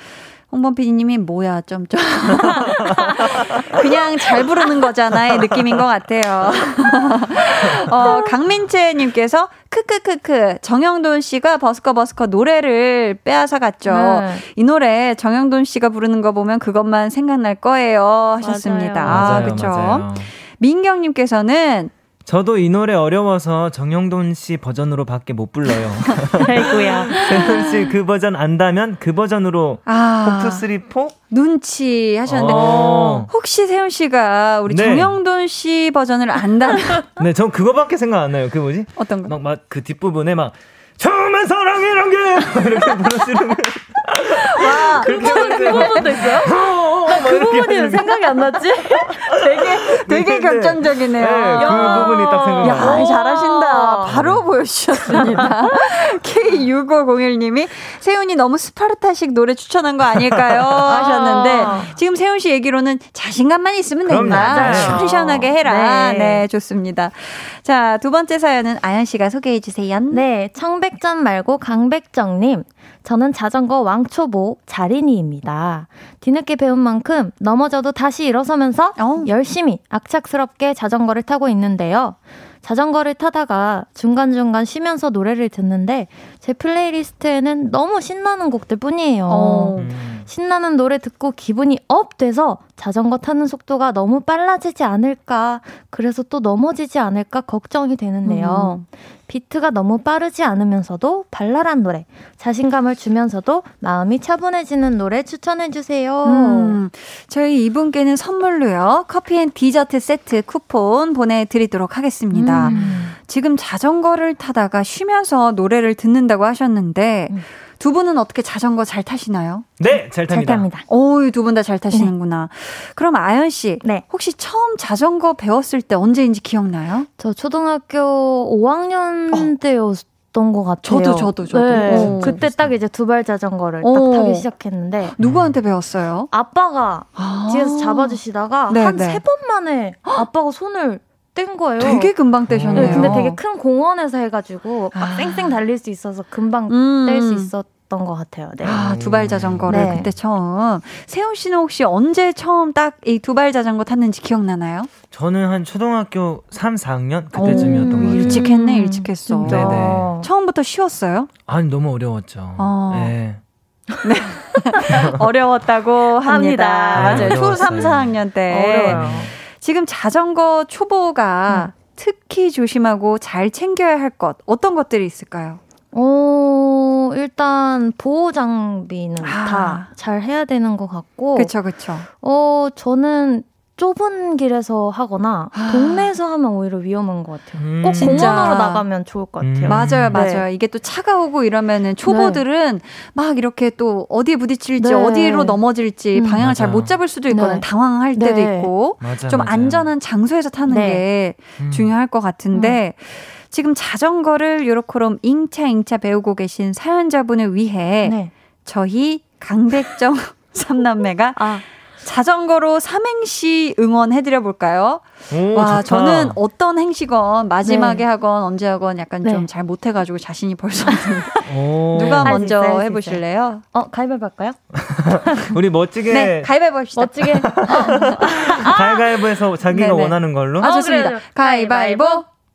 홍범 PD님이 뭐야, 점점. 그냥 잘 부르는 거잖아의 느낌인 것 같아요. 어, 강민채님께서, 크크크크, 정영돈 씨가 버스커 버스커 노래를 빼앗아 갔죠. 네. 이 노래 정영돈 씨가 부르는 거 보면 그것만 생각날 거예요. 하셨습니다. 맞아요. 아, 그쵸. 민경님께서는 저도 이 노래 어려워서 정형돈 씨 버전으로 밖에 못 불러요. 아이고야. 세훈 씨 그 버전 안다면 그 버전으로 아, 폭투 쓰리 포 눈치 하셨는데 어. 혹시 세훈 씨가 우리 네. 정형돈 씨 버전을 안다면 네, 전 그거밖에 생각 안 나요. 그 뭐지? 어떤 거? 막그 뒷부분에 막 처음엔 사랑이란 게 이렇게 부르시는 와, 그 부분 그 부분도 있어요? 어, 어, 그 부분이 생각이 안 났지? 되게 되게 네, 결정적이네요. 네, 그 부분이 딱 생각. 야, 잘하신다. 바로 보여주셨습니다. K6501님이 세훈이 너무 스파르타식 노래 추천한 거 아닐까요? 하셨는데 지금 세훈 씨 얘기로는 자신감만 있으면 된다. 시원하게 해라. 네. 네, 좋습니다. 자, 두 번째 사연은 아연 씨가 소개해 주세요. 네, 청백전 말고 강백정님. 저는 자전거 왕 초보 자린이입니다. 뒤늦게 배운 만큼 넘어져도 다시 일어서면서 어. 열심히 악착스럽게 자전거를 타고 있는데요. 자전거를 타다가 중간중간 쉬면서 노래를 듣는데 제 playlist에는 너무 신나는 곡들 뿐이에요. 어. 음. 신나는 노래 듣고 기분이 up 돼서 자전거 타는 속도가 너무 빨라지지 않을까, 그래서 또 넘어지지 않을까 걱정이 되는데요. 음. 비트가 너무 빠르지 않으면서도 발랄한 노래, 자신감을 주면서도 마음이 차분해지는 노래 추천해주세요. 음, 저희 이분께는 선물로요, 커피 and 디저트 세트 쿠폰 보내드리도록 하겠습니다. 음. 지금 자전거를 타다가 쉬면서 노래를 듣는다고 하셨는데, 음. 두 분은 어떻게 자전거 잘 타시나요? 네, 잘 탑니다. 잘 탑니다. 오, 두분 다 잘 타시는구나. 네. 그럼 아연 씨, 네. 혹시 처음 자전거 배웠을 때 언제인지 기억나요? 저 초등학교 5학년 어. 때였. 것 같아요. 저도 저도 저도. 네. 오, 그때 딱 이제 두 발 자전거를 오. 딱 타기 시작했는데 누구한테 배웠어요? 아빠가 아. 뒤에서 잡아주시다가 네, 한세 네. 번 만에 아빠가 손을 뗀 거예요. 되게 금방 떼셨네요. 네, 근데 되게 큰 공원에서 해가지고 막 아. 쌩쌩 달릴 수 있어서 금방 음. 뗄수 있었. 던것 같아요. 네. 아, 두발 자전거를 네. 그때 처음. 세훈 씨는 혹시 언제 처음 딱 이 두발 자전거 탔는지 기억나나요? 저는 한 초등학교 3, 4학년 그때쯤이었던 것 같아요. 일찍 했네, 일찍 했어. 네네. 네. 처음부터 쉬웠어요? 아니, 너무 어려웠죠. 어. 네. 네. 어려웠다고 합니다. 맞아요. 초 3, 4학년 때. 어려워요. 지금 자전거 초보가 음. 특히 조심하고 잘 챙겨야 할 것, 어떤 것들이 있을까요? 어, 일단 보호 장비는 아. 다잘 해야 되는 것 같고. 그쵸, 그쵸. 어, 저는 좁은 길에서 하거나 아. 동네에서 하면 오히려 위험한 것 같아요. 음. 꼭. 공원으로 나가면 좋을 것 같아요. 음. 맞아요, 네. 맞아요. 네. 이게 또 차가 오고 이러면은 초보들은 네. 막 이렇게 또 어디에 부딪힐지 네. 어디로 넘어질지 음. 방향을 잘 못 잡을 수도 있거든. 네. 당황할 때도 네. 있고 맞아, 좀 맞아요. 안전한 장소에서 타는 게 음. 중요할 것 같은데. 음. 지금 자전거를 요렇게럼 잉차 잉차 배우고 계신 사연자분을 위해 저희 강백정 삼남매가 아. 자전거로 삼행시 응원해드려 볼까요? 와, 좋다. 저는 어떤 행시건 마지막에 네. 하건 언제 하건 약간 네. 좀잘 못해가지고 자신이 벌써 누가 먼저 있어요, 해보실래요? 어, 가위바위보 할까요? 우리 멋지게. 네, 가위바위보 합시다. 멋지게. 가위바위보해서 자기가 네네. 원하는 걸로. 아, 좋습니다. 어, 가위바위보,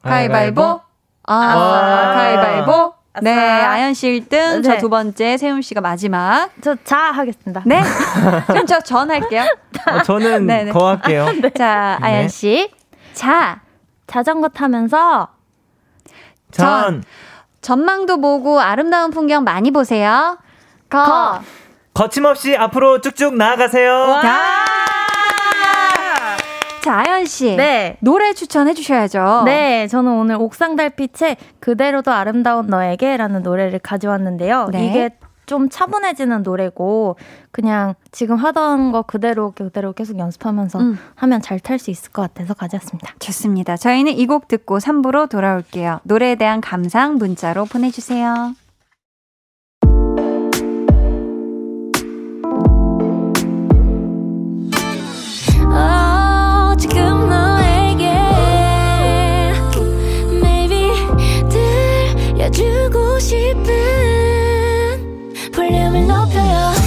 가위바위보. 아, 가위바위보. 네, 아연 씨 1등, 네. 저두 번째, 세훈 씨가 마지막. 저 자 하겠습니다. 네. 그럼 저 전 할게요. 어, 저는 네, 네. 거 할게요. 네. 자, 아연 씨. 자, 자전거 타면서 전. 전망도 보고 아름다운 풍경 많이 보세요. 거. 거. 거침없이 앞으로 쭉쭉 나아가세요. 와. 자, 아연 씨. 네. 노래 추천해 주셔야죠. 네, 저는 오늘 옥상 달빛의 그대로도 아름다운 너에게라는 노래를 가져왔는데요. 네. 이게 좀 차분해지는 노래고 그냥 지금 하던 거 그대로 그대로 계속 연습하면서 음. 하면 잘 탈 수 있을 것 같아서 가져왔습니다. 좋습니다. 저희는 이 곡 듣고 3부로 돌아올게요. 노래에 대한 감상 문자로 보내주세요. 싶은 볼륨을 높여요.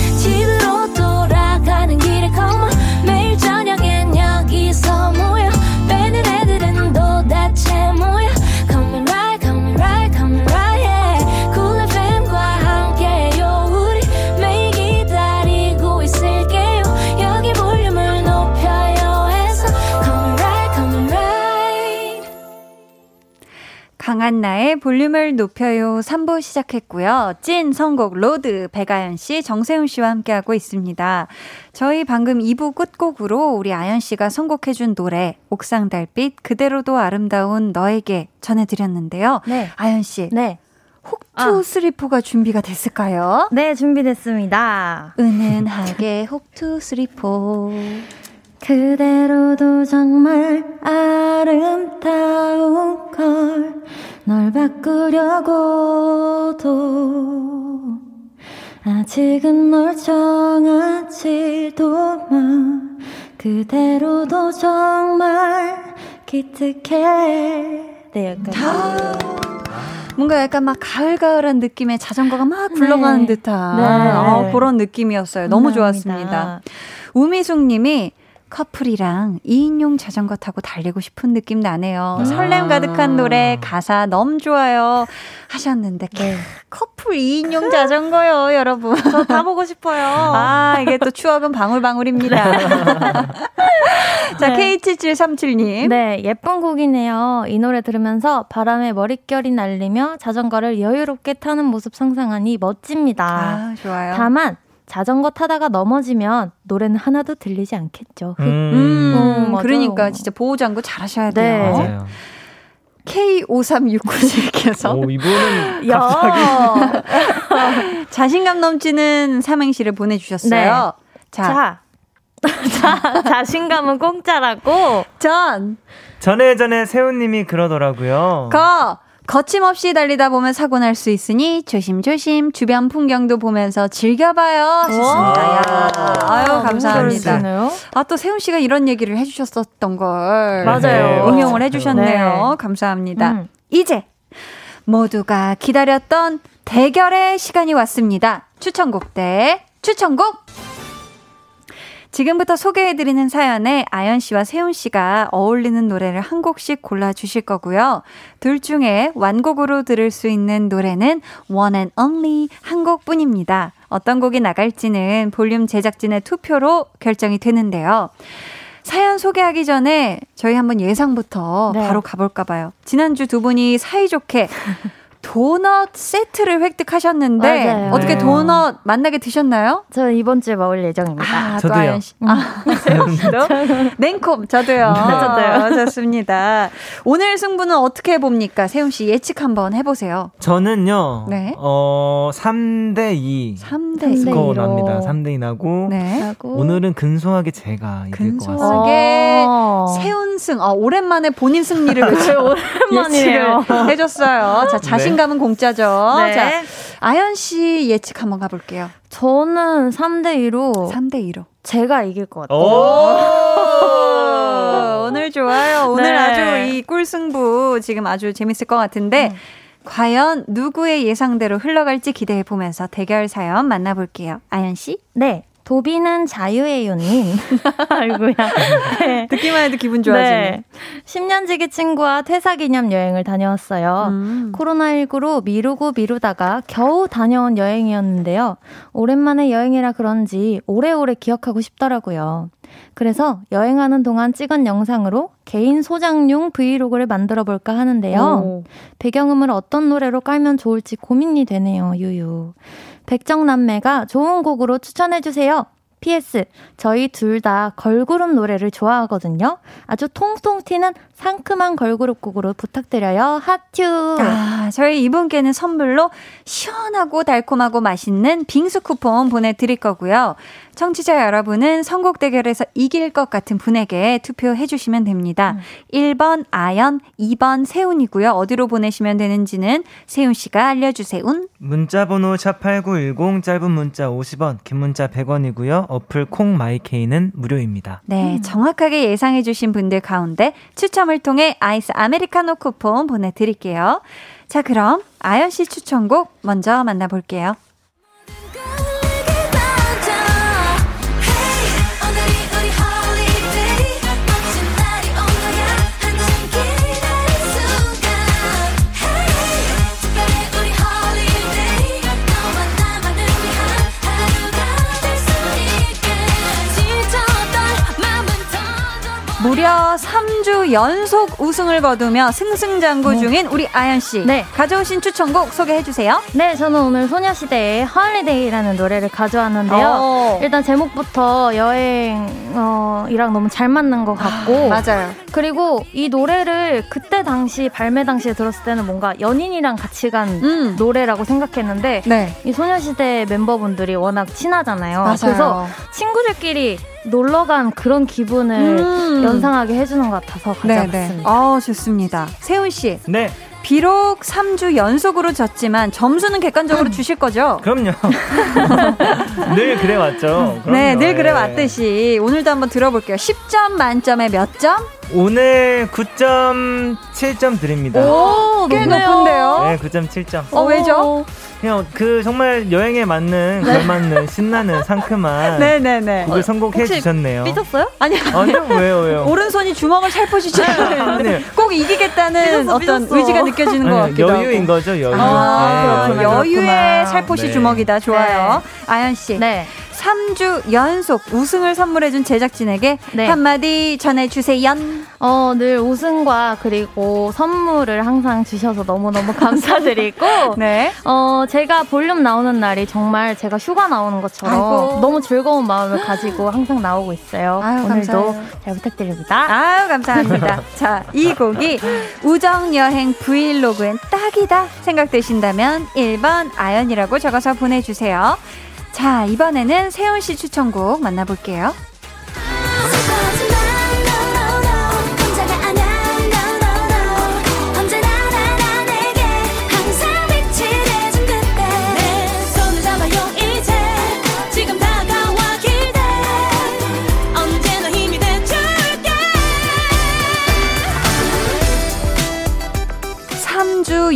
강한나의 볼륨을 높여요 3부 시작했고요. 찐 선곡 road 백아연 씨, 정세운 씨와 함께하고 있습니다. 저희 방금 2부 끝곡으로 우리 아연 씨가 선곡해준 노래 옥상 달빛 그대로도 아름다운 너에게 전해드렸는데요. 네. 아연 씨. 네. 혹 two 아. three four가 준비가 됐을까요? 네, 준비됐습니다. 은은하게 혹 two three four. 그대로도 정말 아름다운 걸 널 바꾸려고도 아직은 널 정하지도 마 그대로도 정말 기특해 네 약간 뭔가 약간 막 가을가을한 느낌의 자전거가 막 굴러가는 네. 듯한 네. 어, 그런 느낌이었어요. 너무 좋았습니다. 우미숙 님이 커플이랑 2인용 자전거 타고 달리고 싶은 느낌 나네요. 아~ 설렘 가득한 노래, 가사 너무 좋아요. 하셨는데, 네. 커플 2인용 자전거요, 여러분. 저 타보고 싶어요. 아, 이게 또 추억은 방울방울입니다. 자, 네. K7737님. 네, 예쁜 곡이네요. 이 노래 들으면서 바람에 머릿결이 날리며 자전거를 여유롭게 타는 모습 상상하니 멋집니다. 아, 좋아요. 다만, 자전거 타다가 넘어지면 노래는 하나도 들리지 않겠죠. 음, 음, 음 그러니까 진짜 보호장구 잘 하셔야 돼요. 네. 맞아요. K5369님께서 오, 이분은 갑자기 자신감 넘치는 삼행시를 보내주셨어요. 네. 자. 자, 자신감은 공짜라고. 전. 전에 전에 세훈님이 그러더라고요. 거. 거침없이 달리다 보면 사고 날 수 있으니 조심조심 주변 풍경도 보면서 즐겨봐요. 하셨습니다. 야. 아유, 감사합니다. 아, 또 세훈 씨가 이런 얘기를 해주셨었던 걸. 맞아요. 응용을 해주셨네요. 네. 감사합니다. 음. 이제 모두가 기다렸던 대결의 시간이 왔습니다. 추천곡 대 추천곡! 지금부터 소개해드리는 사연에 아연 씨와 세훈 씨가 어울리는 노래를 한 곡씩 골라주실 거고요. 둘 중에 완곡으로 들을 수 있는 노래는 one and only 한 곡뿐입니다. 어떤 곡이 나갈지는 볼륨 제작진의 투표로 결정이 되는데요. 사연 소개하기 전에 저희 한번 예상부터 네. 바로 가볼까 봐요. 지난주 두 분이 사이좋게 도넛 세트를 획득하셨는데 맞아요. 어떻게 네. 도넛 만나게 드셨나요? 저 이번 주에 먹을 예정입니다. 아, 저도요. 아, 세훈씨도? 냉콤, 저도요. 네, 저도요. 좋습니다. 오늘 승부는 어떻게 봅니까? 세훈씨 예측 한번 해 보세요. 저는요, 네. 어, 3대 2. 3대2. 스코어 납니다. 3대 2 나고, 네. 오늘은 근소하게 제가 이길 것 같습니다. 근소하게 세훈승. 아, 오랜만에 본인 승리를 오랜만이에요. 해 줬어요. 자, 자신 자신감은 공짜죠. 네. 자, 아연 씨 예측 한번 가볼게요. 저는 3대 2로 3대 2로 제가 이길 것 같아요. 오늘 좋아요. 오늘 네. 아주 이 꿀승부 지금 아주 재밌을 것 같은데 음. 과연 누구의 예상대로 흘러갈지 기대해 보면서 대결 사연 만나볼게요. 아연 씨? 네. 도비는 자유예요님. 아이고야. 네. 듣기만 해도 기분 좋아지네. 네. 10년 지기 친구와 퇴사 기념 여행을 다녀왔어요. 음. 코로나19로 미루고 미루다가 겨우 다녀온 여행이었는데요. 오랜만에 여행이라 그런지 오래오래 기억하고 싶더라고요. 그래서 여행하는 동안 찍은 영상으로 개인 소장용 브이로그를 만들어 볼까 하는데요. 오. 배경음을 어떤 노래로 깔면 좋을지 고민이 되네요, 유유. 백정남매가 좋은 곡으로 추천해주세요. PS, 저희 둘 다 걸그룹 노래를 좋아하거든요. 아주 통통 튀는 상큼한 걸그룹 곡으로 부탁드려요. 하튜. 아, 저희 이분께는 선물로 시원하고 달콤하고 맛있는 빙수 쿠폰 보내 드릴 거고요. 청취자 여러분은 선곡 대결에서 이길 것 같은 분에게 투표해 주시면 됩니다. 음. 1번 아연, 2번 세훈이고요. 어디로 보내시면 되는지는 세훈 씨가 알려 주세요. 문자 번호 샵8910 짧은 문자 50원, 긴 문자 100원이고요. 어플 콩 마이케이는 무료입니다. 네, 음. 정확하게 예상해 주신 분들 가운데 추첨을 통해 아이스 아메리카노 쿠폰 보내 드릴게요. 자, 그럼 아연 씨 추천곡 먼저 만나 볼게요. 무려 3주 연속 우승을 거두며 승승장구 네. 중인 우리 아연 씨. 네. 가져오신 추천곡 소개해 주세요. 네, 저는 오늘 소녀시대의 헐리데이라는 노래를 가져왔는데요. 오. 어. 일단 제목부터 여행이랑 어, 너무 잘 맞는 것 같고. 아, 맞아요. 그리고 이 노래를 그때 당시 발매 당시에 들었을 때는 뭔가 연인이랑 같이 간 음. 노래라고 생각했는데 네. 이 소녀시대 멤버분들이 워낙 친하잖아요. 맞아요. 그래서 친구들끼리 놀러 간 그런 기분을 음. 연상하게 해주는 것 같아서 가져왔습니다. 네네. 아, 좋습니다. 세훈 씨. 네. 비록 3주 연속으로 졌지만 점수는 객관적으로 주실 거죠? 그럼요. 늘 그래 왔죠. 네, 늘 그래 예. 왔듯이 오늘도 한번 들어볼게요. 10점 만점에 몇 점? 오늘 9.7점 드립니다. 오, 꽤 높은데요? 네, 9.7점. 어, 왜죠? 그냥 그 정말 여행에 맞는 네. 걸맞는 신나는 상큼한 네네네 곡을 선곡해 주셨네요. 삐졌어요? 아니 아니요 왜요 왜요? 오른손이 주먹을 살포시 쥐는데 꼭 이기겠다는 삐졌어, 어떤 삐졌어. 의지가 느껴지는 것 같기도 하고 여유인 거죠 여유. 아, 네, 여유의 살포시 네. 주먹이다 좋아요. 네. 아연 씨. 네. 3주 연속 우승을 선물해준 제작진에게 네. 한마디 전해주세요. 어, 늘 우승과 그리고 선물을 항상 주셔서 너무너무 감사드리고, 네. 어, 제가 볼륨 나오는 날이 정말 제가 휴가 나오는 것처럼 아이고. 너무 즐거운 마음을 가지고 항상 나오고 있어요. 아유, 오늘도 감사해요. 잘 부탁드립니다. 아유, 감사합니다. 자, 이 곡이 우정여행 브이로그엔 딱이다 생각되신다면 1번 아연이라고 적어서 보내주세요. 자, 이번에는 세훈 씨 추천곡 만나볼게요.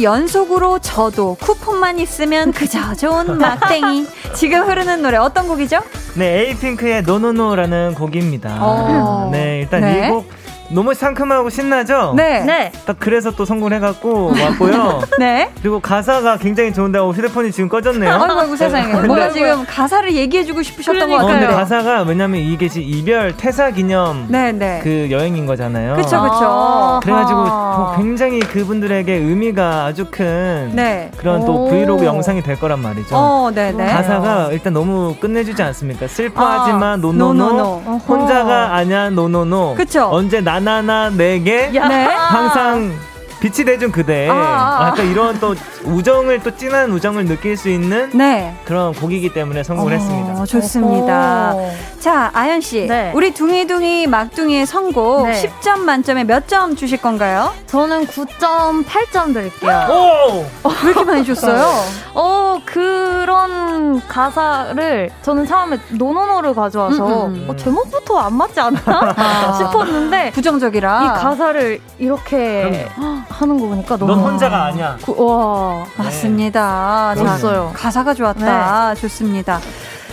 연속으로 저도 쿠폰만 있으면 그저 좋은 막둥이. 지금 흐르는 노래 어떤 곡이죠? 네, 에이핑크의 no no no라는 곡입니다. 오. 어. 네, 일단 네. 이곡 너무 상큼하고 신나죠? 네. 네. 딱 그래서 또 선곡을 해갖고 왔고요. 네. 그리고 가사가 굉장히 좋은데 어, 휴대폰이 지금 꺼졌네요. 아이고, 아이고 세상에. 뭔가 지금 가사를 얘기해주고 싶으셨던 것 어, 근데 같아요. 가사가 왜냐면 이게 지금 이별 퇴사 기념 네, 네. 그 여행인 거잖아요. 그쵸, 그쵸. 아. 그래가지고 뭐 굉장히 그분들에게 의미가 아주 큰 네. 그런 또 오. 브이로그 영상이 될 거란 말이죠. 어, 네, 네. 가사가 일단 너무 끝내주지 않습니까? 슬퍼하지만 아, 노노노, 노노노. 혼자가 아냐 no no no. 그쵸. 언제 나 나나 내게 네. 항상 빛이 돼준 그대. 아, 아, 아. 약간 이런 또 우정을 또 진한 우정을 느낄 수 있는 네. 그런 곡이기 때문에 선곡을 했습니다. 어, 좋습니다. 오호. 자, 아연 씨. 네. 우리 둥이둥이 막둥이의 선곡 네. 10점 만점에 몇 점 주실 건가요? 저는 9.8점 드릴게요. 오! 왜 이렇게 많이 줬어요? 어, 그런 가사를 저는 처음에 no no no를 가져와서 음, 음, 어, 제목부터 안 맞지 않나 싶었는데 부정적이라. 이 가사를 이렇게 하는 거 보니까 너무 넌 혼자가 아니야. 구- 와 맞습니다. 자, 멋있어요. 가사가 좋았다. 좋습니다.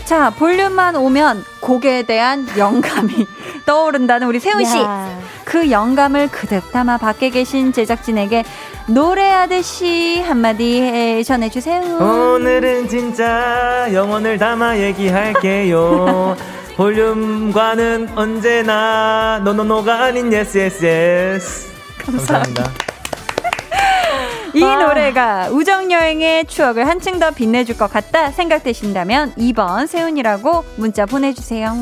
자, 볼륨만 오면 곡에 대한 영감이 떠오른다는 우리 세운 씨. 야. 그 영감을 그득 담아 밖에 계신 제작진에게 노래하듯이 한마디 해 전해주세요. 오늘은 진짜 영혼을 담아 얘기할게요. 볼륨과는 언제나 no no no가 아닌 yes yes yes. 감사합니다. 이 노래가 우정여행의 추억을 한층 더 빛내줄 것 같다 생각되신다면 2번 세훈이라고 문자 보내주세요.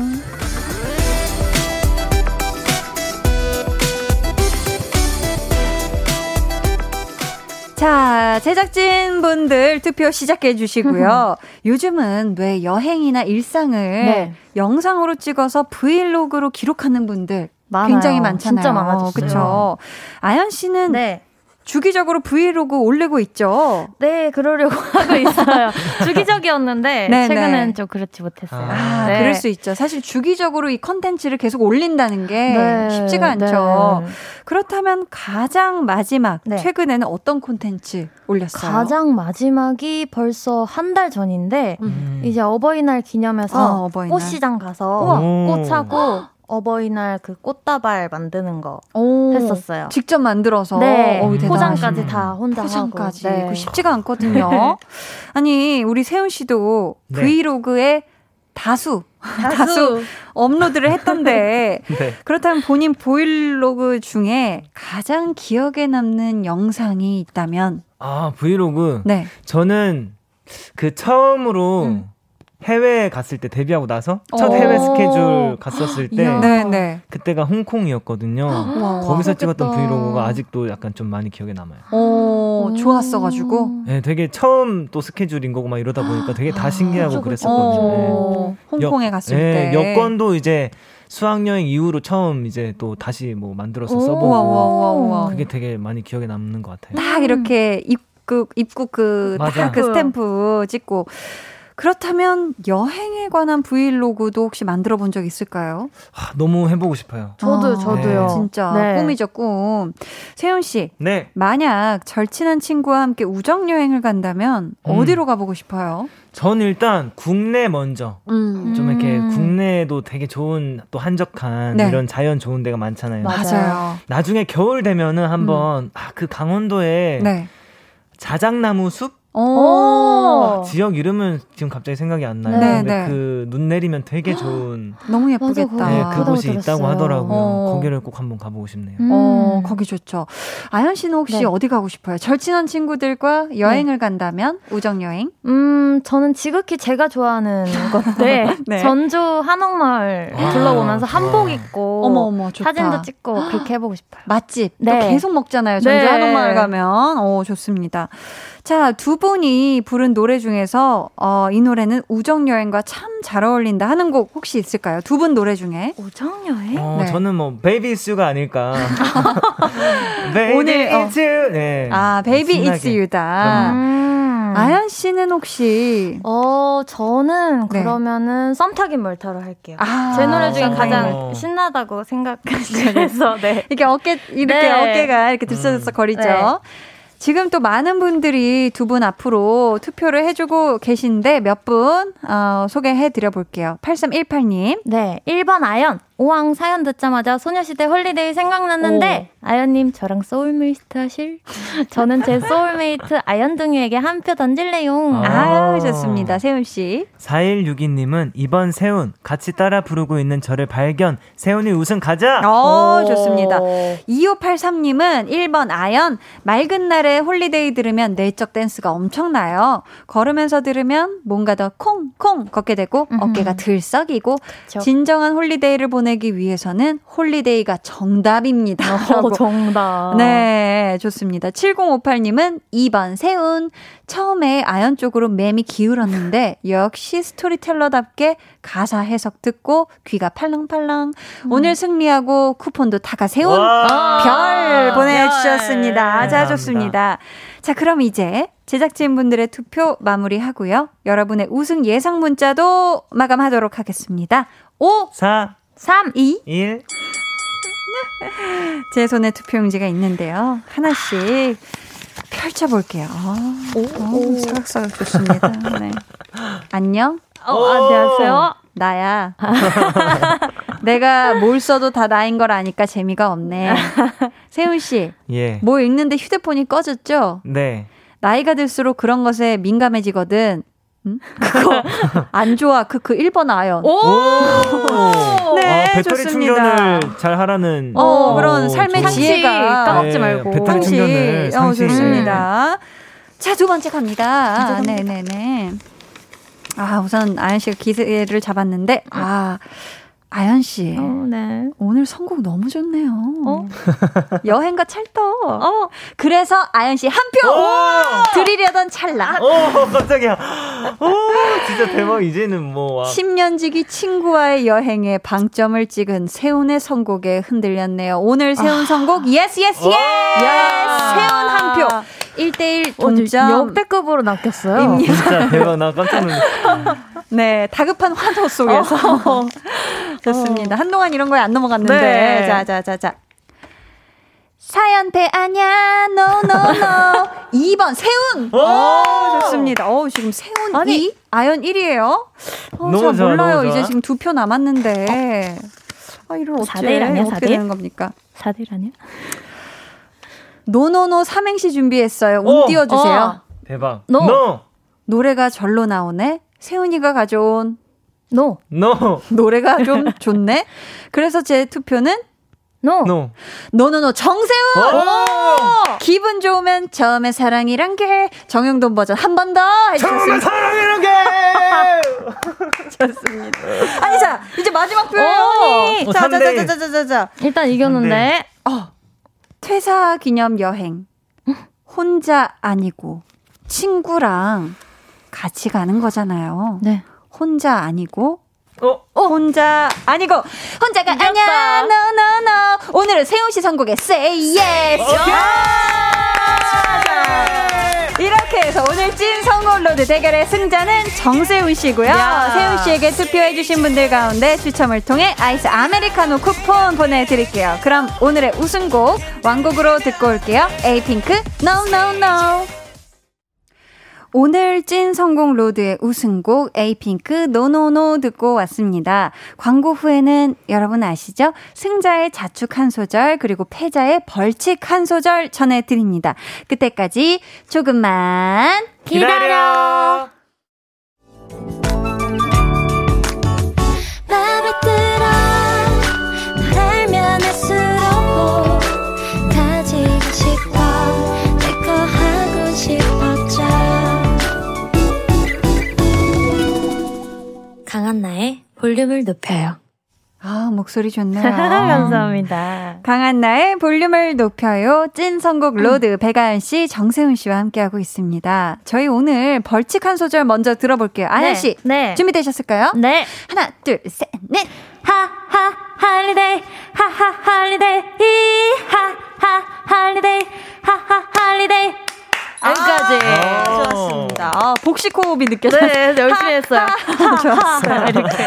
자, 제작진 분들 투표 시작해 주시고요. 요즘은 왜 여행이나 일상을 네. 영상으로 찍어서 브이로그로 기록하는 분들 많아요. 굉장히 많잖아요. 진짜 많아졌어요. 그렇죠. 아연 씨는 네. 주기적으로 브이로그 올리고 있죠. 네, 그러려고 하고 있어요. 주기적이었는데 네, 최근엔 네. 좀 그렇지 못했어요. 아, 네. 그럴 수 있죠. 사실 주기적으로 이 컨텐츠를 계속 올린다는 게 네, 쉽지가 않죠. 네. 그렇다면 가장 마지막 네. 최근에는 어떤 콘텐츠 올렸어요? 가장 마지막이 벌써 한 달 전인데 음. 이제 어버이날 기념해서 어, 어버이날. 꽃시장 가서 우와. 꽃 사고 어버이날 그 꽃다발 만드는 거 오, 했었어요. 직접 만들어서 네, 어우, 대단하시네. 포장까지 다 혼자 포장까지 하고. 네. 그 쉽지가 않거든요. 아니 우리 세훈 씨도 네. 브이로그에 다수 다수 다수 업로드를 했던데 네. 그렇다면 본인 브이로그 중에 가장 기억에 남는 영상이 있다면 아 브이로그. 네. 저는 그 처음으로 음. 해외에 갔을 때 데뷔하고 나서 첫 오. 해외 스케줄 갔었을 때. 네, 네. 그때가 홍콩이었거든요. 와, 거기서 찍었던 그렇겠다. 브이로그가 아직도 약간 좀 많이 기억에 남아요. 어, 음. 좋았어 가지고. 네, 되게 처음 또 스케줄인 거고 막 이러다 보니까 되게 다 신기하고 그쵸, 그쵸. 그랬었거든요. 네. 어, 홍콩에 갔을 네, 때. 여권도 이제 수학여행 이후로 처음 이제 또 다시 뭐 만들어서 오. 써보고 우와, 우와, 우와, 우와. 그게 되게 많이 기억에 남는 것 같아요. 딱 이렇게 입국, 입국 그, 맞아. 딱그 스탬프 찍고. 그렇다면 여행에 관한 브이로그도 혹시 만들어 본 적 있을까요? 아, 너무 해보고 싶어요. 저도 아, 저도요. 진짜 네. 꿈이죠, 꿈. 세훈 씨, 네, 만약 절친한 친구와 함께 우정 여행을 간다면 음. 어디로 가보고 싶어요? 전 일단 국내 먼저 음. 좀 이렇게 음. 국내에도 되게 좋은 또 한적한 네. 이런 자연 좋은 데가 많잖아요. 맞아요. 나중에 겨울 되면은 한번 아, 그 강원도에 네. 자작나무 숲 오. 오. 지역 이름은 지금 갑자기 생각이 안 나요. 네, 근데 네. 그눈 내리면 되게 좋은 너무 예쁘겠다. 네, 그곳이. 있다고 하더라고요. 어. 거기를 꼭 한번 가보고 싶네요. 음. 어, 거기 좋죠. 아연 씨는 혹시 네. 어디 가고 싶어요? 절친한 친구들과 여행을 간다면 우정 여행? 음, 저는 지극히 제가 좋아하는 건데 네. 전주 한옥마을 아, 둘러보면서 좋아. 한복 입고 어머 어머 좋다. 사진도 찍고 그렇게 해보고 싶어요. 맛집 네. 또 계속 먹잖아요. 전주 네. 한옥마을 가면. 오 좋습니다. 자, 두 분이 부른 노래 중에서 어, 이 노래는 우정 여행과 참 잘 어울린다 하는 곡 혹시 있을까요? 두 분 노래 중에. 우정 여행? 어, 네. 저는 뭐 baby it's you가 아닐까. Baby 오늘, 어. it's. 네. 아, baby. It's you다. 음. 아연 씨는 혹시 어, 저는 네. 그러면은 썸 타긴 뭘 타로 할게요. 아, 제 노래 중에 가장 멀. 신나다고 생각해서 네. 이렇게 어깨 이렇게 네. 어깨가 이렇게 들썩들썩 거리죠. 네. 지금 또 많은 분들이 두 분 앞으로 투표를 해주고 계신데 몇 분 어, 소개해 드려 볼게요. 8318님, 네. 1번 아연, 오왕 사연 듣자마자 소녀시대 Holiday 생각났는데 오. 아연님 저랑 소울메이트 하실? 저는 제 소울메이트 아연둥이에게 한 표 던질래용. 아, 좋습니다. 세운씨. 4162님은 이번 세운 같이 따라 부르고 있는 저를 발견. 세운이 우승 가자. 어, 좋습니다. 2583님은 1번 아연 맑은 날에 Holiday 들으면 내적 댄스가 엄청나요. 걸으면서 들으면 뭔가 더 콩콩 걷게 되고. 어깨가 들썩이고 그쵸. 진정한 holiday를 보 내기 위해서는 Holiday가 정답입니다. 어, 정답. 네, 좋습니다. 7058님은 2번 세운. 처음에 아연 쪽으로 맴이 기울었는데 역시 스토리텔러답게 가사 해석 듣고 귀가 팔랑팔랑. 음. 오늘 승리하고 쿠폰도 다가 세운 별 보내주셨습니다. 별. 자, 좋습니다. 자, 그럼 이제 제작진분들의 투표 마무리하고요. 여러분의 우승 예상 문자도 마감하도록 하겠습니다. 5, 4, 3, 2, 1. 제 손에 투표용지가 있는데요. 하나씩 펼쳐볼게요. 오, 오, 사각사각 좋습니다. 네. 안녕? 어, 안녕하세요. 나야. 내가 뭘 써도 다 나인 걸 아니까 재미가 없네. 세훈 씨. 예. 뭐 읽는데 휴대폰이 꺼졌죠? 네. 나이가 들수록 그런 것에 민감해지거든. 응? 그거 안 좋아. 그, 그 1번 아연. 오! 네, 아, 배터리 좋습니다. 충전을 잘 하라는. 어, 어 그런 삶의 좋은... 지혜가. 까먹지 네, 말고. 배터리 충전을. 어, 좋습니다. 자, 두 번째 갑니다. 네 네 네. 아, 우선 아연 씨가 기세를 잡았는데, 아. 아연 씨, 어, 네. 오늘 선곡 너무 좋네요. 어? 여행과 찰떡. 어. 그래서 아연 씨 한 표 드리려던 찰나. 오, 깜짝이야. 오, 진짜 대박. 이제는 뭐. 와. 10년지기 친구와의 여행에 방점을 찍은 세운의 선곡에 흔들렸네요. 오늘 세운 아. 선곡 yes yes yes. 세훈 한 표. 1대1 동점. 역대급으로 낚였어요. 진짜 대박. 나 깜짝 놀랐어. 네, 다급한 환호 속에서. 어. 좋습니다. 한동안 이런 거에 안 넘어갔는데. 네. 자, 자, 자, 자. 사연태 아냐, no, no, no. 2번, 세운! 오, 좋습니다. 어 지금 세운 아니, 2, 아연 1이에요. 어, 잘 몰라요. 이제 지금 두 표 남았는데. 어? 아, 이걸 어째, 4대1 아니야, 어떻게 4대1? 되는 겁니까? 4대1 아니야? no no no 삼행시 준비했어요. 운 띄워주세요. 어. 대박. 노. No. 노래가 절로 나오네. 세운이가 가져온 노. 노. 노래가 좀 좋네. 그래서 제 투표는 no. No. No no no 정세운. 기분 좋으면 처음에 사랑이란 게 정영돈 버전 한 번 더 해주셨습니다. 처음에 사랑이란 게. 좋습니다. 아니 자 이제 마지막 표현이. 자 자 자 자 자 자 자. 일단 이겼는데. 어. 퇴사 기념 여행. 혼자 아니고 친구랑 같이 가는 거잖아요. 네. 혼자 아니고 어? 어? 혼자 아니고 혼자가 이겼다. 아니야 no no no 오늘은 세훈 씨 선곡에 Say Yes 이렇게 해서 오늘 찐 선곡로드 대결의 승자는 정세훈 씨고요. 야. 세훈 씨에게 투표해 주신 분들 가운데 추첨을 통해 아이스 아메리카노 쿠폰 보내드릴게요. 그럼 오늘의 우승곡 완곡으로 듣고 올게요. 에이핑크 No No No. 오늘 찐 선곡 로드의 우승곡 에이핑크 No No No 듣고 왔습니다. 광고 후에는 여러분 아시죠? 승자의 자축 한 소절 그리고 패자의 벌칙 한 소절 전해드립니다. 그때까지 조금만 기다려. 강한나 볼륨을 높여요. 아, 목소리 좋네요. 감사합니다. 강한나의 볼륨을 높여요. 찐 선곡 로드 음. 배가연 씨, 정세훈 씨와 함께하고 있습니다. 저희 오늘 벌칙 한 소절 먼저 들어볼게요. 아연 네, 씨, 네. 준비되셨을까요? 네. 하나, 둘, 셋, 넷. 하하 holiday 하하 holiday 하하 holiday 하하 holiday 여기까지. 아, 좋았습니다. 아, 복식 호흡이 느껴져요. 네, 열심히 했어요. 좋았어요. 이렇게.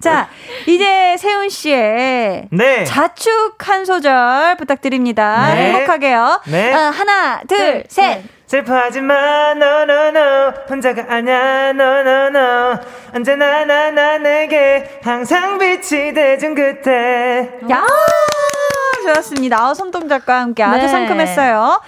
자, 이제 세훈 씨의 네. 자축 한 소절 부탁드립니다. 네. 행복하게요. 네. 어, 하나, 둘, 네. 셋. 슬퍼하지 마, no, no, no. 혼자가 아냐, no, no, no. 언제나 나 나 내게 항상 빛이 돼준 그때. 야! 좋았습니다. 아, 손동작과 함께 아주 네. 상큼했어요.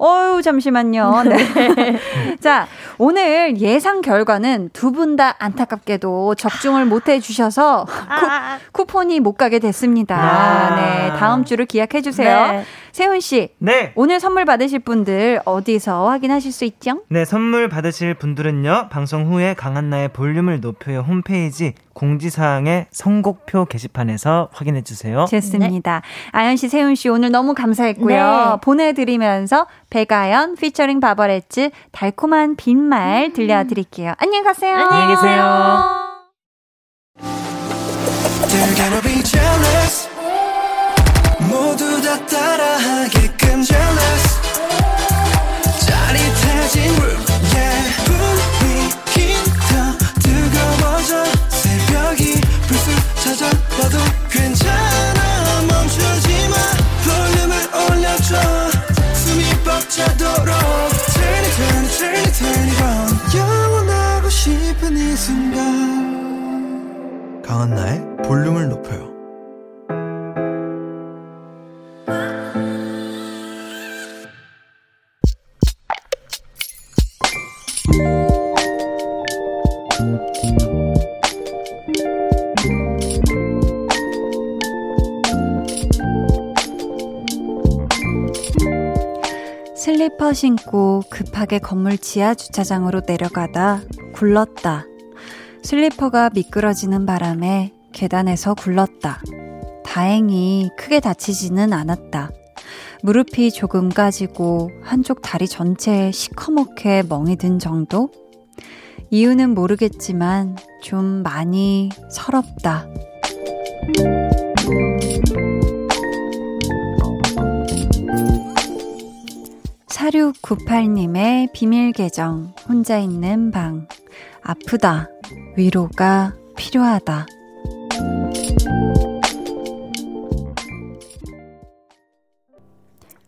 어유 잠시만요. 네. 자, 오늘 예상 결과는 두 분 다 안타깝게도 적중을 못 해주셔서 아. 쿠, 쿠폰이 못 가게 됐습니다. 아. 네, 다음 주를 기약해 주세요. 네. 세훈 씨, 네. 오늘 선물 받으실 분들 어디서 확인하실 수 있죠? 네, 선물 받으실 분들은요. 방송 후에 강한나의 볼륨을 높여요 홈페이지 공지사항의 선곡표 게시판에서 확인해 주세요. 좋습니다. 네. 아연 씨, 세훈 씨 오늘 너무 감사했고요. 네. 보내드리면서 백아연 피처링 바버레츠 달콤한 빈말 음. 들려드릴게요. 안녕히 가세요. 안녕히 계세요. 모두 다 따라하게끔 jealous 짜릿해진 room yeah 신고 급하게 건물 지하 주차장으로 내려가다 굴렀다. 슬리퍼가 미끄러지는 바람에 계단에서 굴렀다. 다행히 크게 다치지는 않았다. 무릎이 조금 까지고 한쪽 다리 전체에 시커멓게 멍이 든 정도? 이유는 모르겠지만 좀 많이 서럽다. 4698님의 비밀 계정, 혼자 있는 방. 아프다. 위로가 필요하다.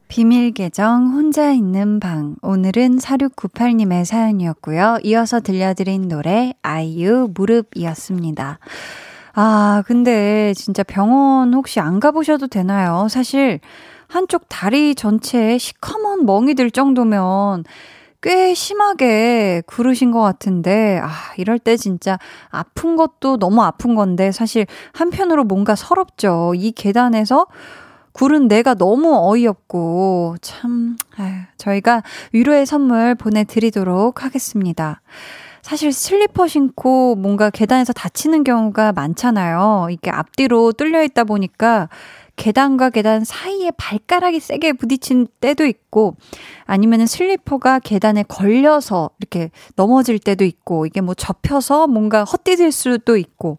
비밀 계정 혼자 있는 방. 오늘은 4698님의 사연이었고요. 이어서 들려드린 노래 아이유 무릎이었습니다. 아, 근데 진짜 병원 혹시 안 가보셔도 되나요? 사실 한쪽 다리 전체에 시커먼 멍이 들 정도면 꽤 심하게 구르신 것 같은데, 아, 이럴 때 진짜 아픈 것도 너무 아픈 건데, 사실 한편으로 뭔가 서럽죠. 이 계단에서 구른 내가 너무 어이없고, 참, 아유, 저희가 위로의 선물 보내드리도록 하겠습니다. 사실 슬리퍼 신고 뭔가 계단에서 다치는 경우가 많잖아요. 이게 앞뒤로 뚫려 있다 보니까 계단과 계단 사이에 발가락이 세게 부딪힌 때도 있고 아니면은 슬리퍼가 계단에 걸려서 이렇게 넘어질 때도 있고 이게 뭐 접혀서 뭔가 헛디딜 수도 있고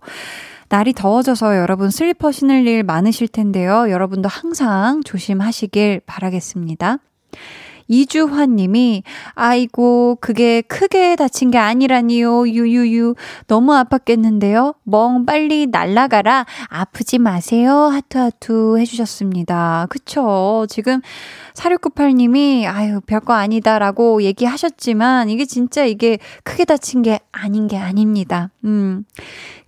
날이 더워져서 여러분 슬리퍼 신을 일 많으실 텐데요. 여러분도 항상 조심하시길 바라겠습니다. 이주환 님이, 아이고, 그게 크게 다친 게 아니라니요. 유유유. 너무 아팠겠는데요. 멍 빨리 날라가라. 아프지 마세요. 하트하트 해 주셨습니다. 그쵸. 지금 4698 님이, 아유, 별거 아니다라고 얘기하셨지만, 이게 진짜 이게 크게 다친 게 아닌 게 아닙니다. 음.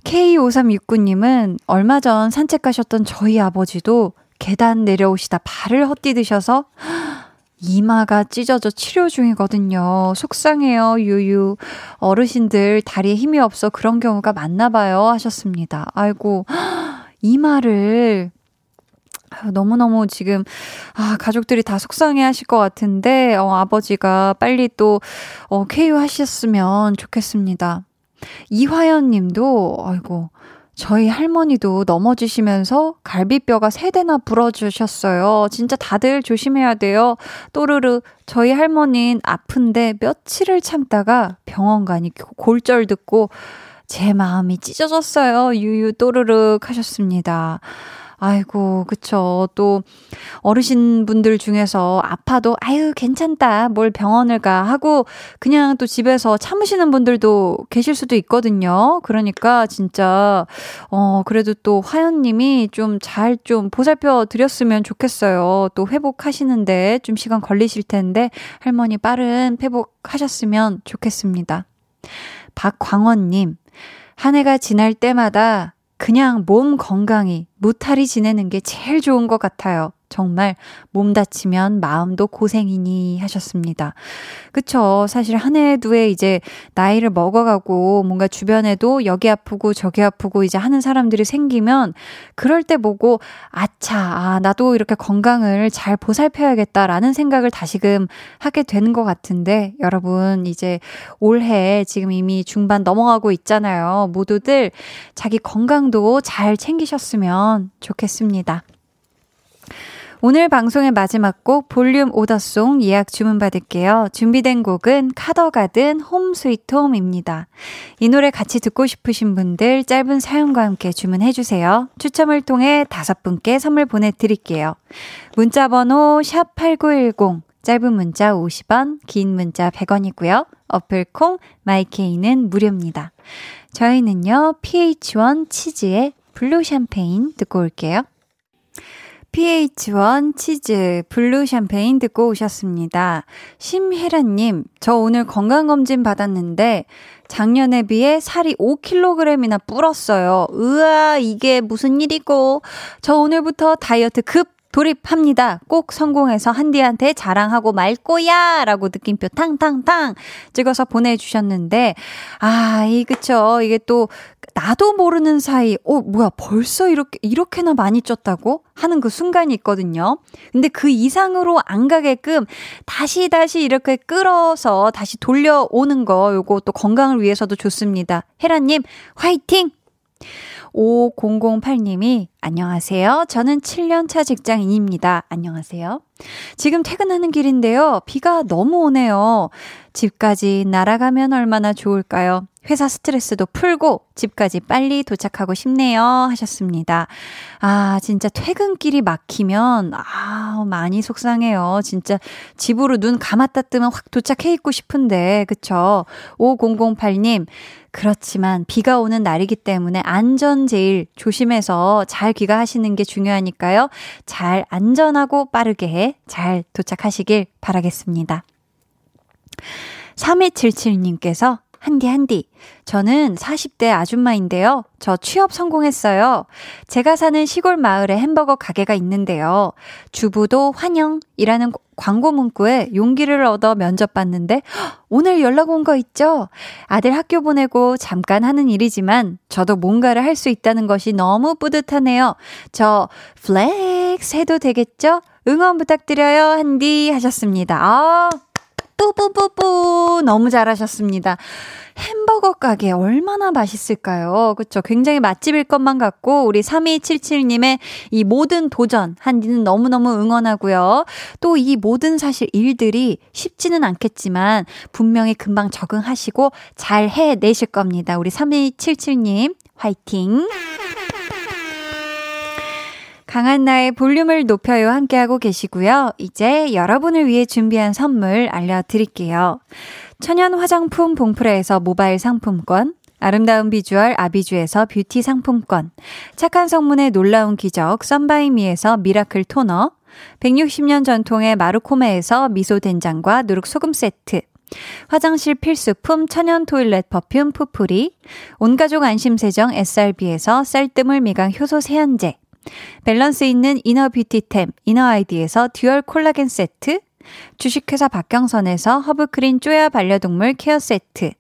K5369님은 얼마 전 산책 가셨던 저희 아버지도 계단 내려오시다 발을 헛디드셔서 이마가 찢어져 치료 중이거든요. 속상해요, 유유. 어르신들 다리에 힘이 없어 그런 경우가 많나 봐요. 하셨습니다. 아이고, 이마를 너무너무 지금, 아, 가족들이 다 속상해 하실 것 같은데, 어, 아버지가 빨리 또, 어, 쾌유 하셨으면 좋겠습니다. 이화연 님도, 아이고, 저희 할머니도 넘어지시면서 갈비뼈가 세 대나 부러주셨어요. 진짜 다들 조심해야 돼요. 또르르, 저희 할머니는 아픈데 며칠을 참다가 병원 가니 골절 듣고 제 마음이 찢어졌어요. 유유 또르륵 하셨습니다. 아이고, 그쵸. 또, 어르신분들 중에서 아파도, 아유, 괜찮다. 뭘 병원을 가. 하고, 그냥 또 집에서 참으시는 분들도 계실 수도 있거든요. 그러니까, 진짜, 어, 그래도 또 화연님이 좀 잘좀 좀 보살펴 드렸으면 좋겠어요. 또 회복하시는데 좀 시간 걸리실 텐데, 할머니 빠른 회복하셨으면 좋겠습니다. 박광원님, 한 해가 지날 때마다 그냥 몸 건강히 무탈히 지내는 게 제일 좋은 것 같아요. 정말 몸 다치면 마음도 고생이니 하셨습니다. 그쵸. 사실 한 해 두 해 이제 나이를 먹어가고 뭔가 주변에도 여기 아프고 저기 아프고 이제 하는 사람들이 생기면 그럴 때 보고 아차, 아, 나도 이렇게 건강을 잘 보살펴야겠다라는 생각을 다시금 하게 되는 것 같은데 여러분 이제 올해 지금 이미 중반 넘어가고 있잖아요. 모두들 자기 건강도 잘 챙기셨으면 좋겠습니다. 오늘 방송의 마지막 곡 볼륨 오더송 예약 주문 받을게요. 준비된 곡은 카더가든 Home Sweet Home입니다. 이 노래 같이 듣고 싶으신 분들 짧은 사연과 함께 주문해 주세요. 추첨을 통해 다섯 분께 선물 보내드릴게요. 문자 번호 샵8910 짧은 문자 50원, 긴 문자 100원이고요. 어플 콩 마이케이는 무료입니다. 저희는요. PH1 치즈의 Blue Champagne 듣고 올게요. PH1 치즈 Blue Champagne 듣고 오셨습니다. 심혜란님, 저 오늘 건강검진 받았는데 작년에 비해 살이 5kg이나 불었어요. 으아, 이게 무슨 일이고. 저 오늘부터 다이어트 급 돌입합니다. 꼭 성공해서 한디한테 자랑하고 말 거야! 라고 느낌표 탕탕탕 찍어서 보내주셨는데, 아, 이, 그쵸. 이게 또, 나도 모르는 사이, 어, 뭐야, 벌써 이렇게, 이렇게나 많이 쪘다고? 하는 그 순간이 있거든요. 근데 그 이상으로 안 가게끔 다시 다시 이렇게 끌어서 다시 돌려오는 거, 요거 또 건강을 위해서도 좋습니다. 혜라님, 화이팅! 5008님이 안녕하세요. 저는 7년차 직장인입니다. 안녕하세요. 지금 퇴근하는 길인데요. 비가 너무 오네요. 집까지 날아가면 얼마나 좋을까요? 회사 스트레스도 풀고 집까지 빨리 도착하고 싶네요. 하셨습니다. 아, 진짜 퇴근길이 막히면, 아, 많이 속상해요. 진짜 집으로 눈 감았다 뜨면 확 도착해 있고 싶은데, 그쵸? 5008님, 그렇지만 비가 오는 날이기 때문에 안전 제일 조심해서 잘 귀가하시는 게 중요하니까요. 잘 안전하고 빠르게 잘 도착하시길 바라겠습니다. 3277님께서 한디, 한디. 저는 40대 아줌마인데요. 저 취업 성공했어요. 제가 사는 시골 마을에 햄버거 가게가 있는데요. 주부도 환영이라는 광고 문구에 용기를 얻어 면접 봤는데, 오늘 연락 온 거 있죠? 아들 학교 보내고 잠깐 하는 일이지만, 저도 뭔가를 할 수 있다는 것이 너무 뿌듯하네요. 저, flex 해도 되겠죠? 응원 부탁드려요, 한디. 하셨습니다. 아, 뿌뿌뿌뿌 너무 잘하셨습니다. 햄버거 가게 얼마나 맛있을까요? 그쵸? 굉장히 맛집일 것만 같고, 우리 3277님의 이 모든 도전, 한디는 너무너무 응원하고요. 또 이 모든 사실 일들이 쉽지는 않겠지만, 분명히 금방 적응하시고 잘 해내실 겁니다. 우리 3277님, 화이팅! 강한나의 볼륨을 높여요 함께하고 계시고요. 이제 여러분을 위해 준비한 선물 알려드릴게요. 천연 화장품 봉프레에서 모바일 상품권, 아름다운 비주얼 아비주에서 뷰티 상품권, 착한 성문의 놀라운 기적 썬바이미에서 miracle toner, 160년 전통의 마루코메에서 미소된장과 누룩소금 세트, 화장실 필수품 천연 toilet perfume 푸풀이, 온가족 안심세정 SRB에서 쌀뜨물 미강 효소 세안제, 밸런스 있는 inner beauty템 이너 아이디에서 dual 콜라겐 세트, 주식회사 박경선에서 허브크린 쪼야 반려동물 care 세트,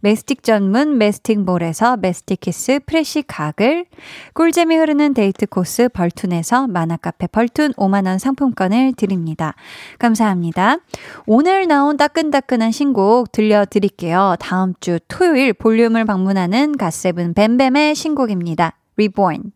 메스틱 전문 메스틱몰에서 메스틱키스 fresh 가글, 꿀잼이 흐르는 데이트 코스 벌툰에서 만화카페 벌툰 5만원 상품권을 드립니다. 감사합니다. 오늘 나온 따끈따끈한 신곡 들려드릴게요. 다음 주 토요일 볼륨을 방문하는 갓세븐 뱀뱀의 신곡입니다. 둘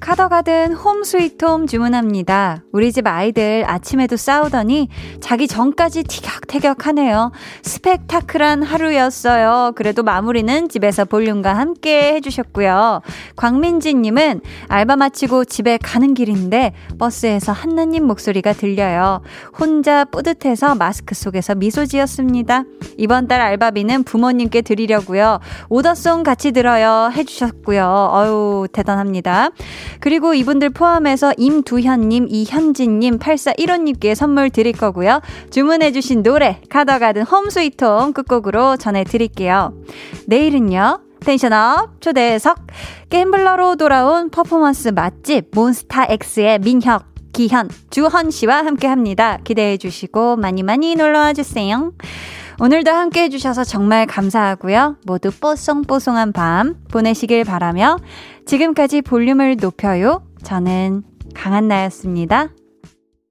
카더가든 홈 스위트홈 주문합니다. 우리 집 아이들 아침에도 싸우더니 자기 전까지 티격태격하네요. 스펙타클한 하루였어요. 그래도 마무리는 집에서 볼륨과 함께 해주셨고요. 광민지님은 알바 마치고 집에 가는 길인데 버스에서 한나님 목소리가 들려요. 혼자 뿌듯해서 마스크 속에서 미소 지었습니다. 이번 달 알바비는 부모님께 드리려고요. 오더송 같이 들어요 해주셨고요. 어유 대단합니다. 그리고 이분들 포함해서 임두현님, 이현진님, 8415님께 선물 드릴 거고요. 주문해주신 노래, 카더가든 홈스위트홈 끝곡으로 전해드릴게요. 내일은요. 텐션업 초대석 게임블러로 돌아온 퍼포먼스 맛집 몬스타엑스의 민혁 기현, 주헌 씨와 함께 합니다. 기대해 주시고 많이 많이 놀러와 주세요. 오늘도 함께 해주셔서 정말 감사하고요. 모두 뽀송뽀송한 밤 보내시길 바라며 지금까지 볼륨을 높여요. 저는 강한나였습니다.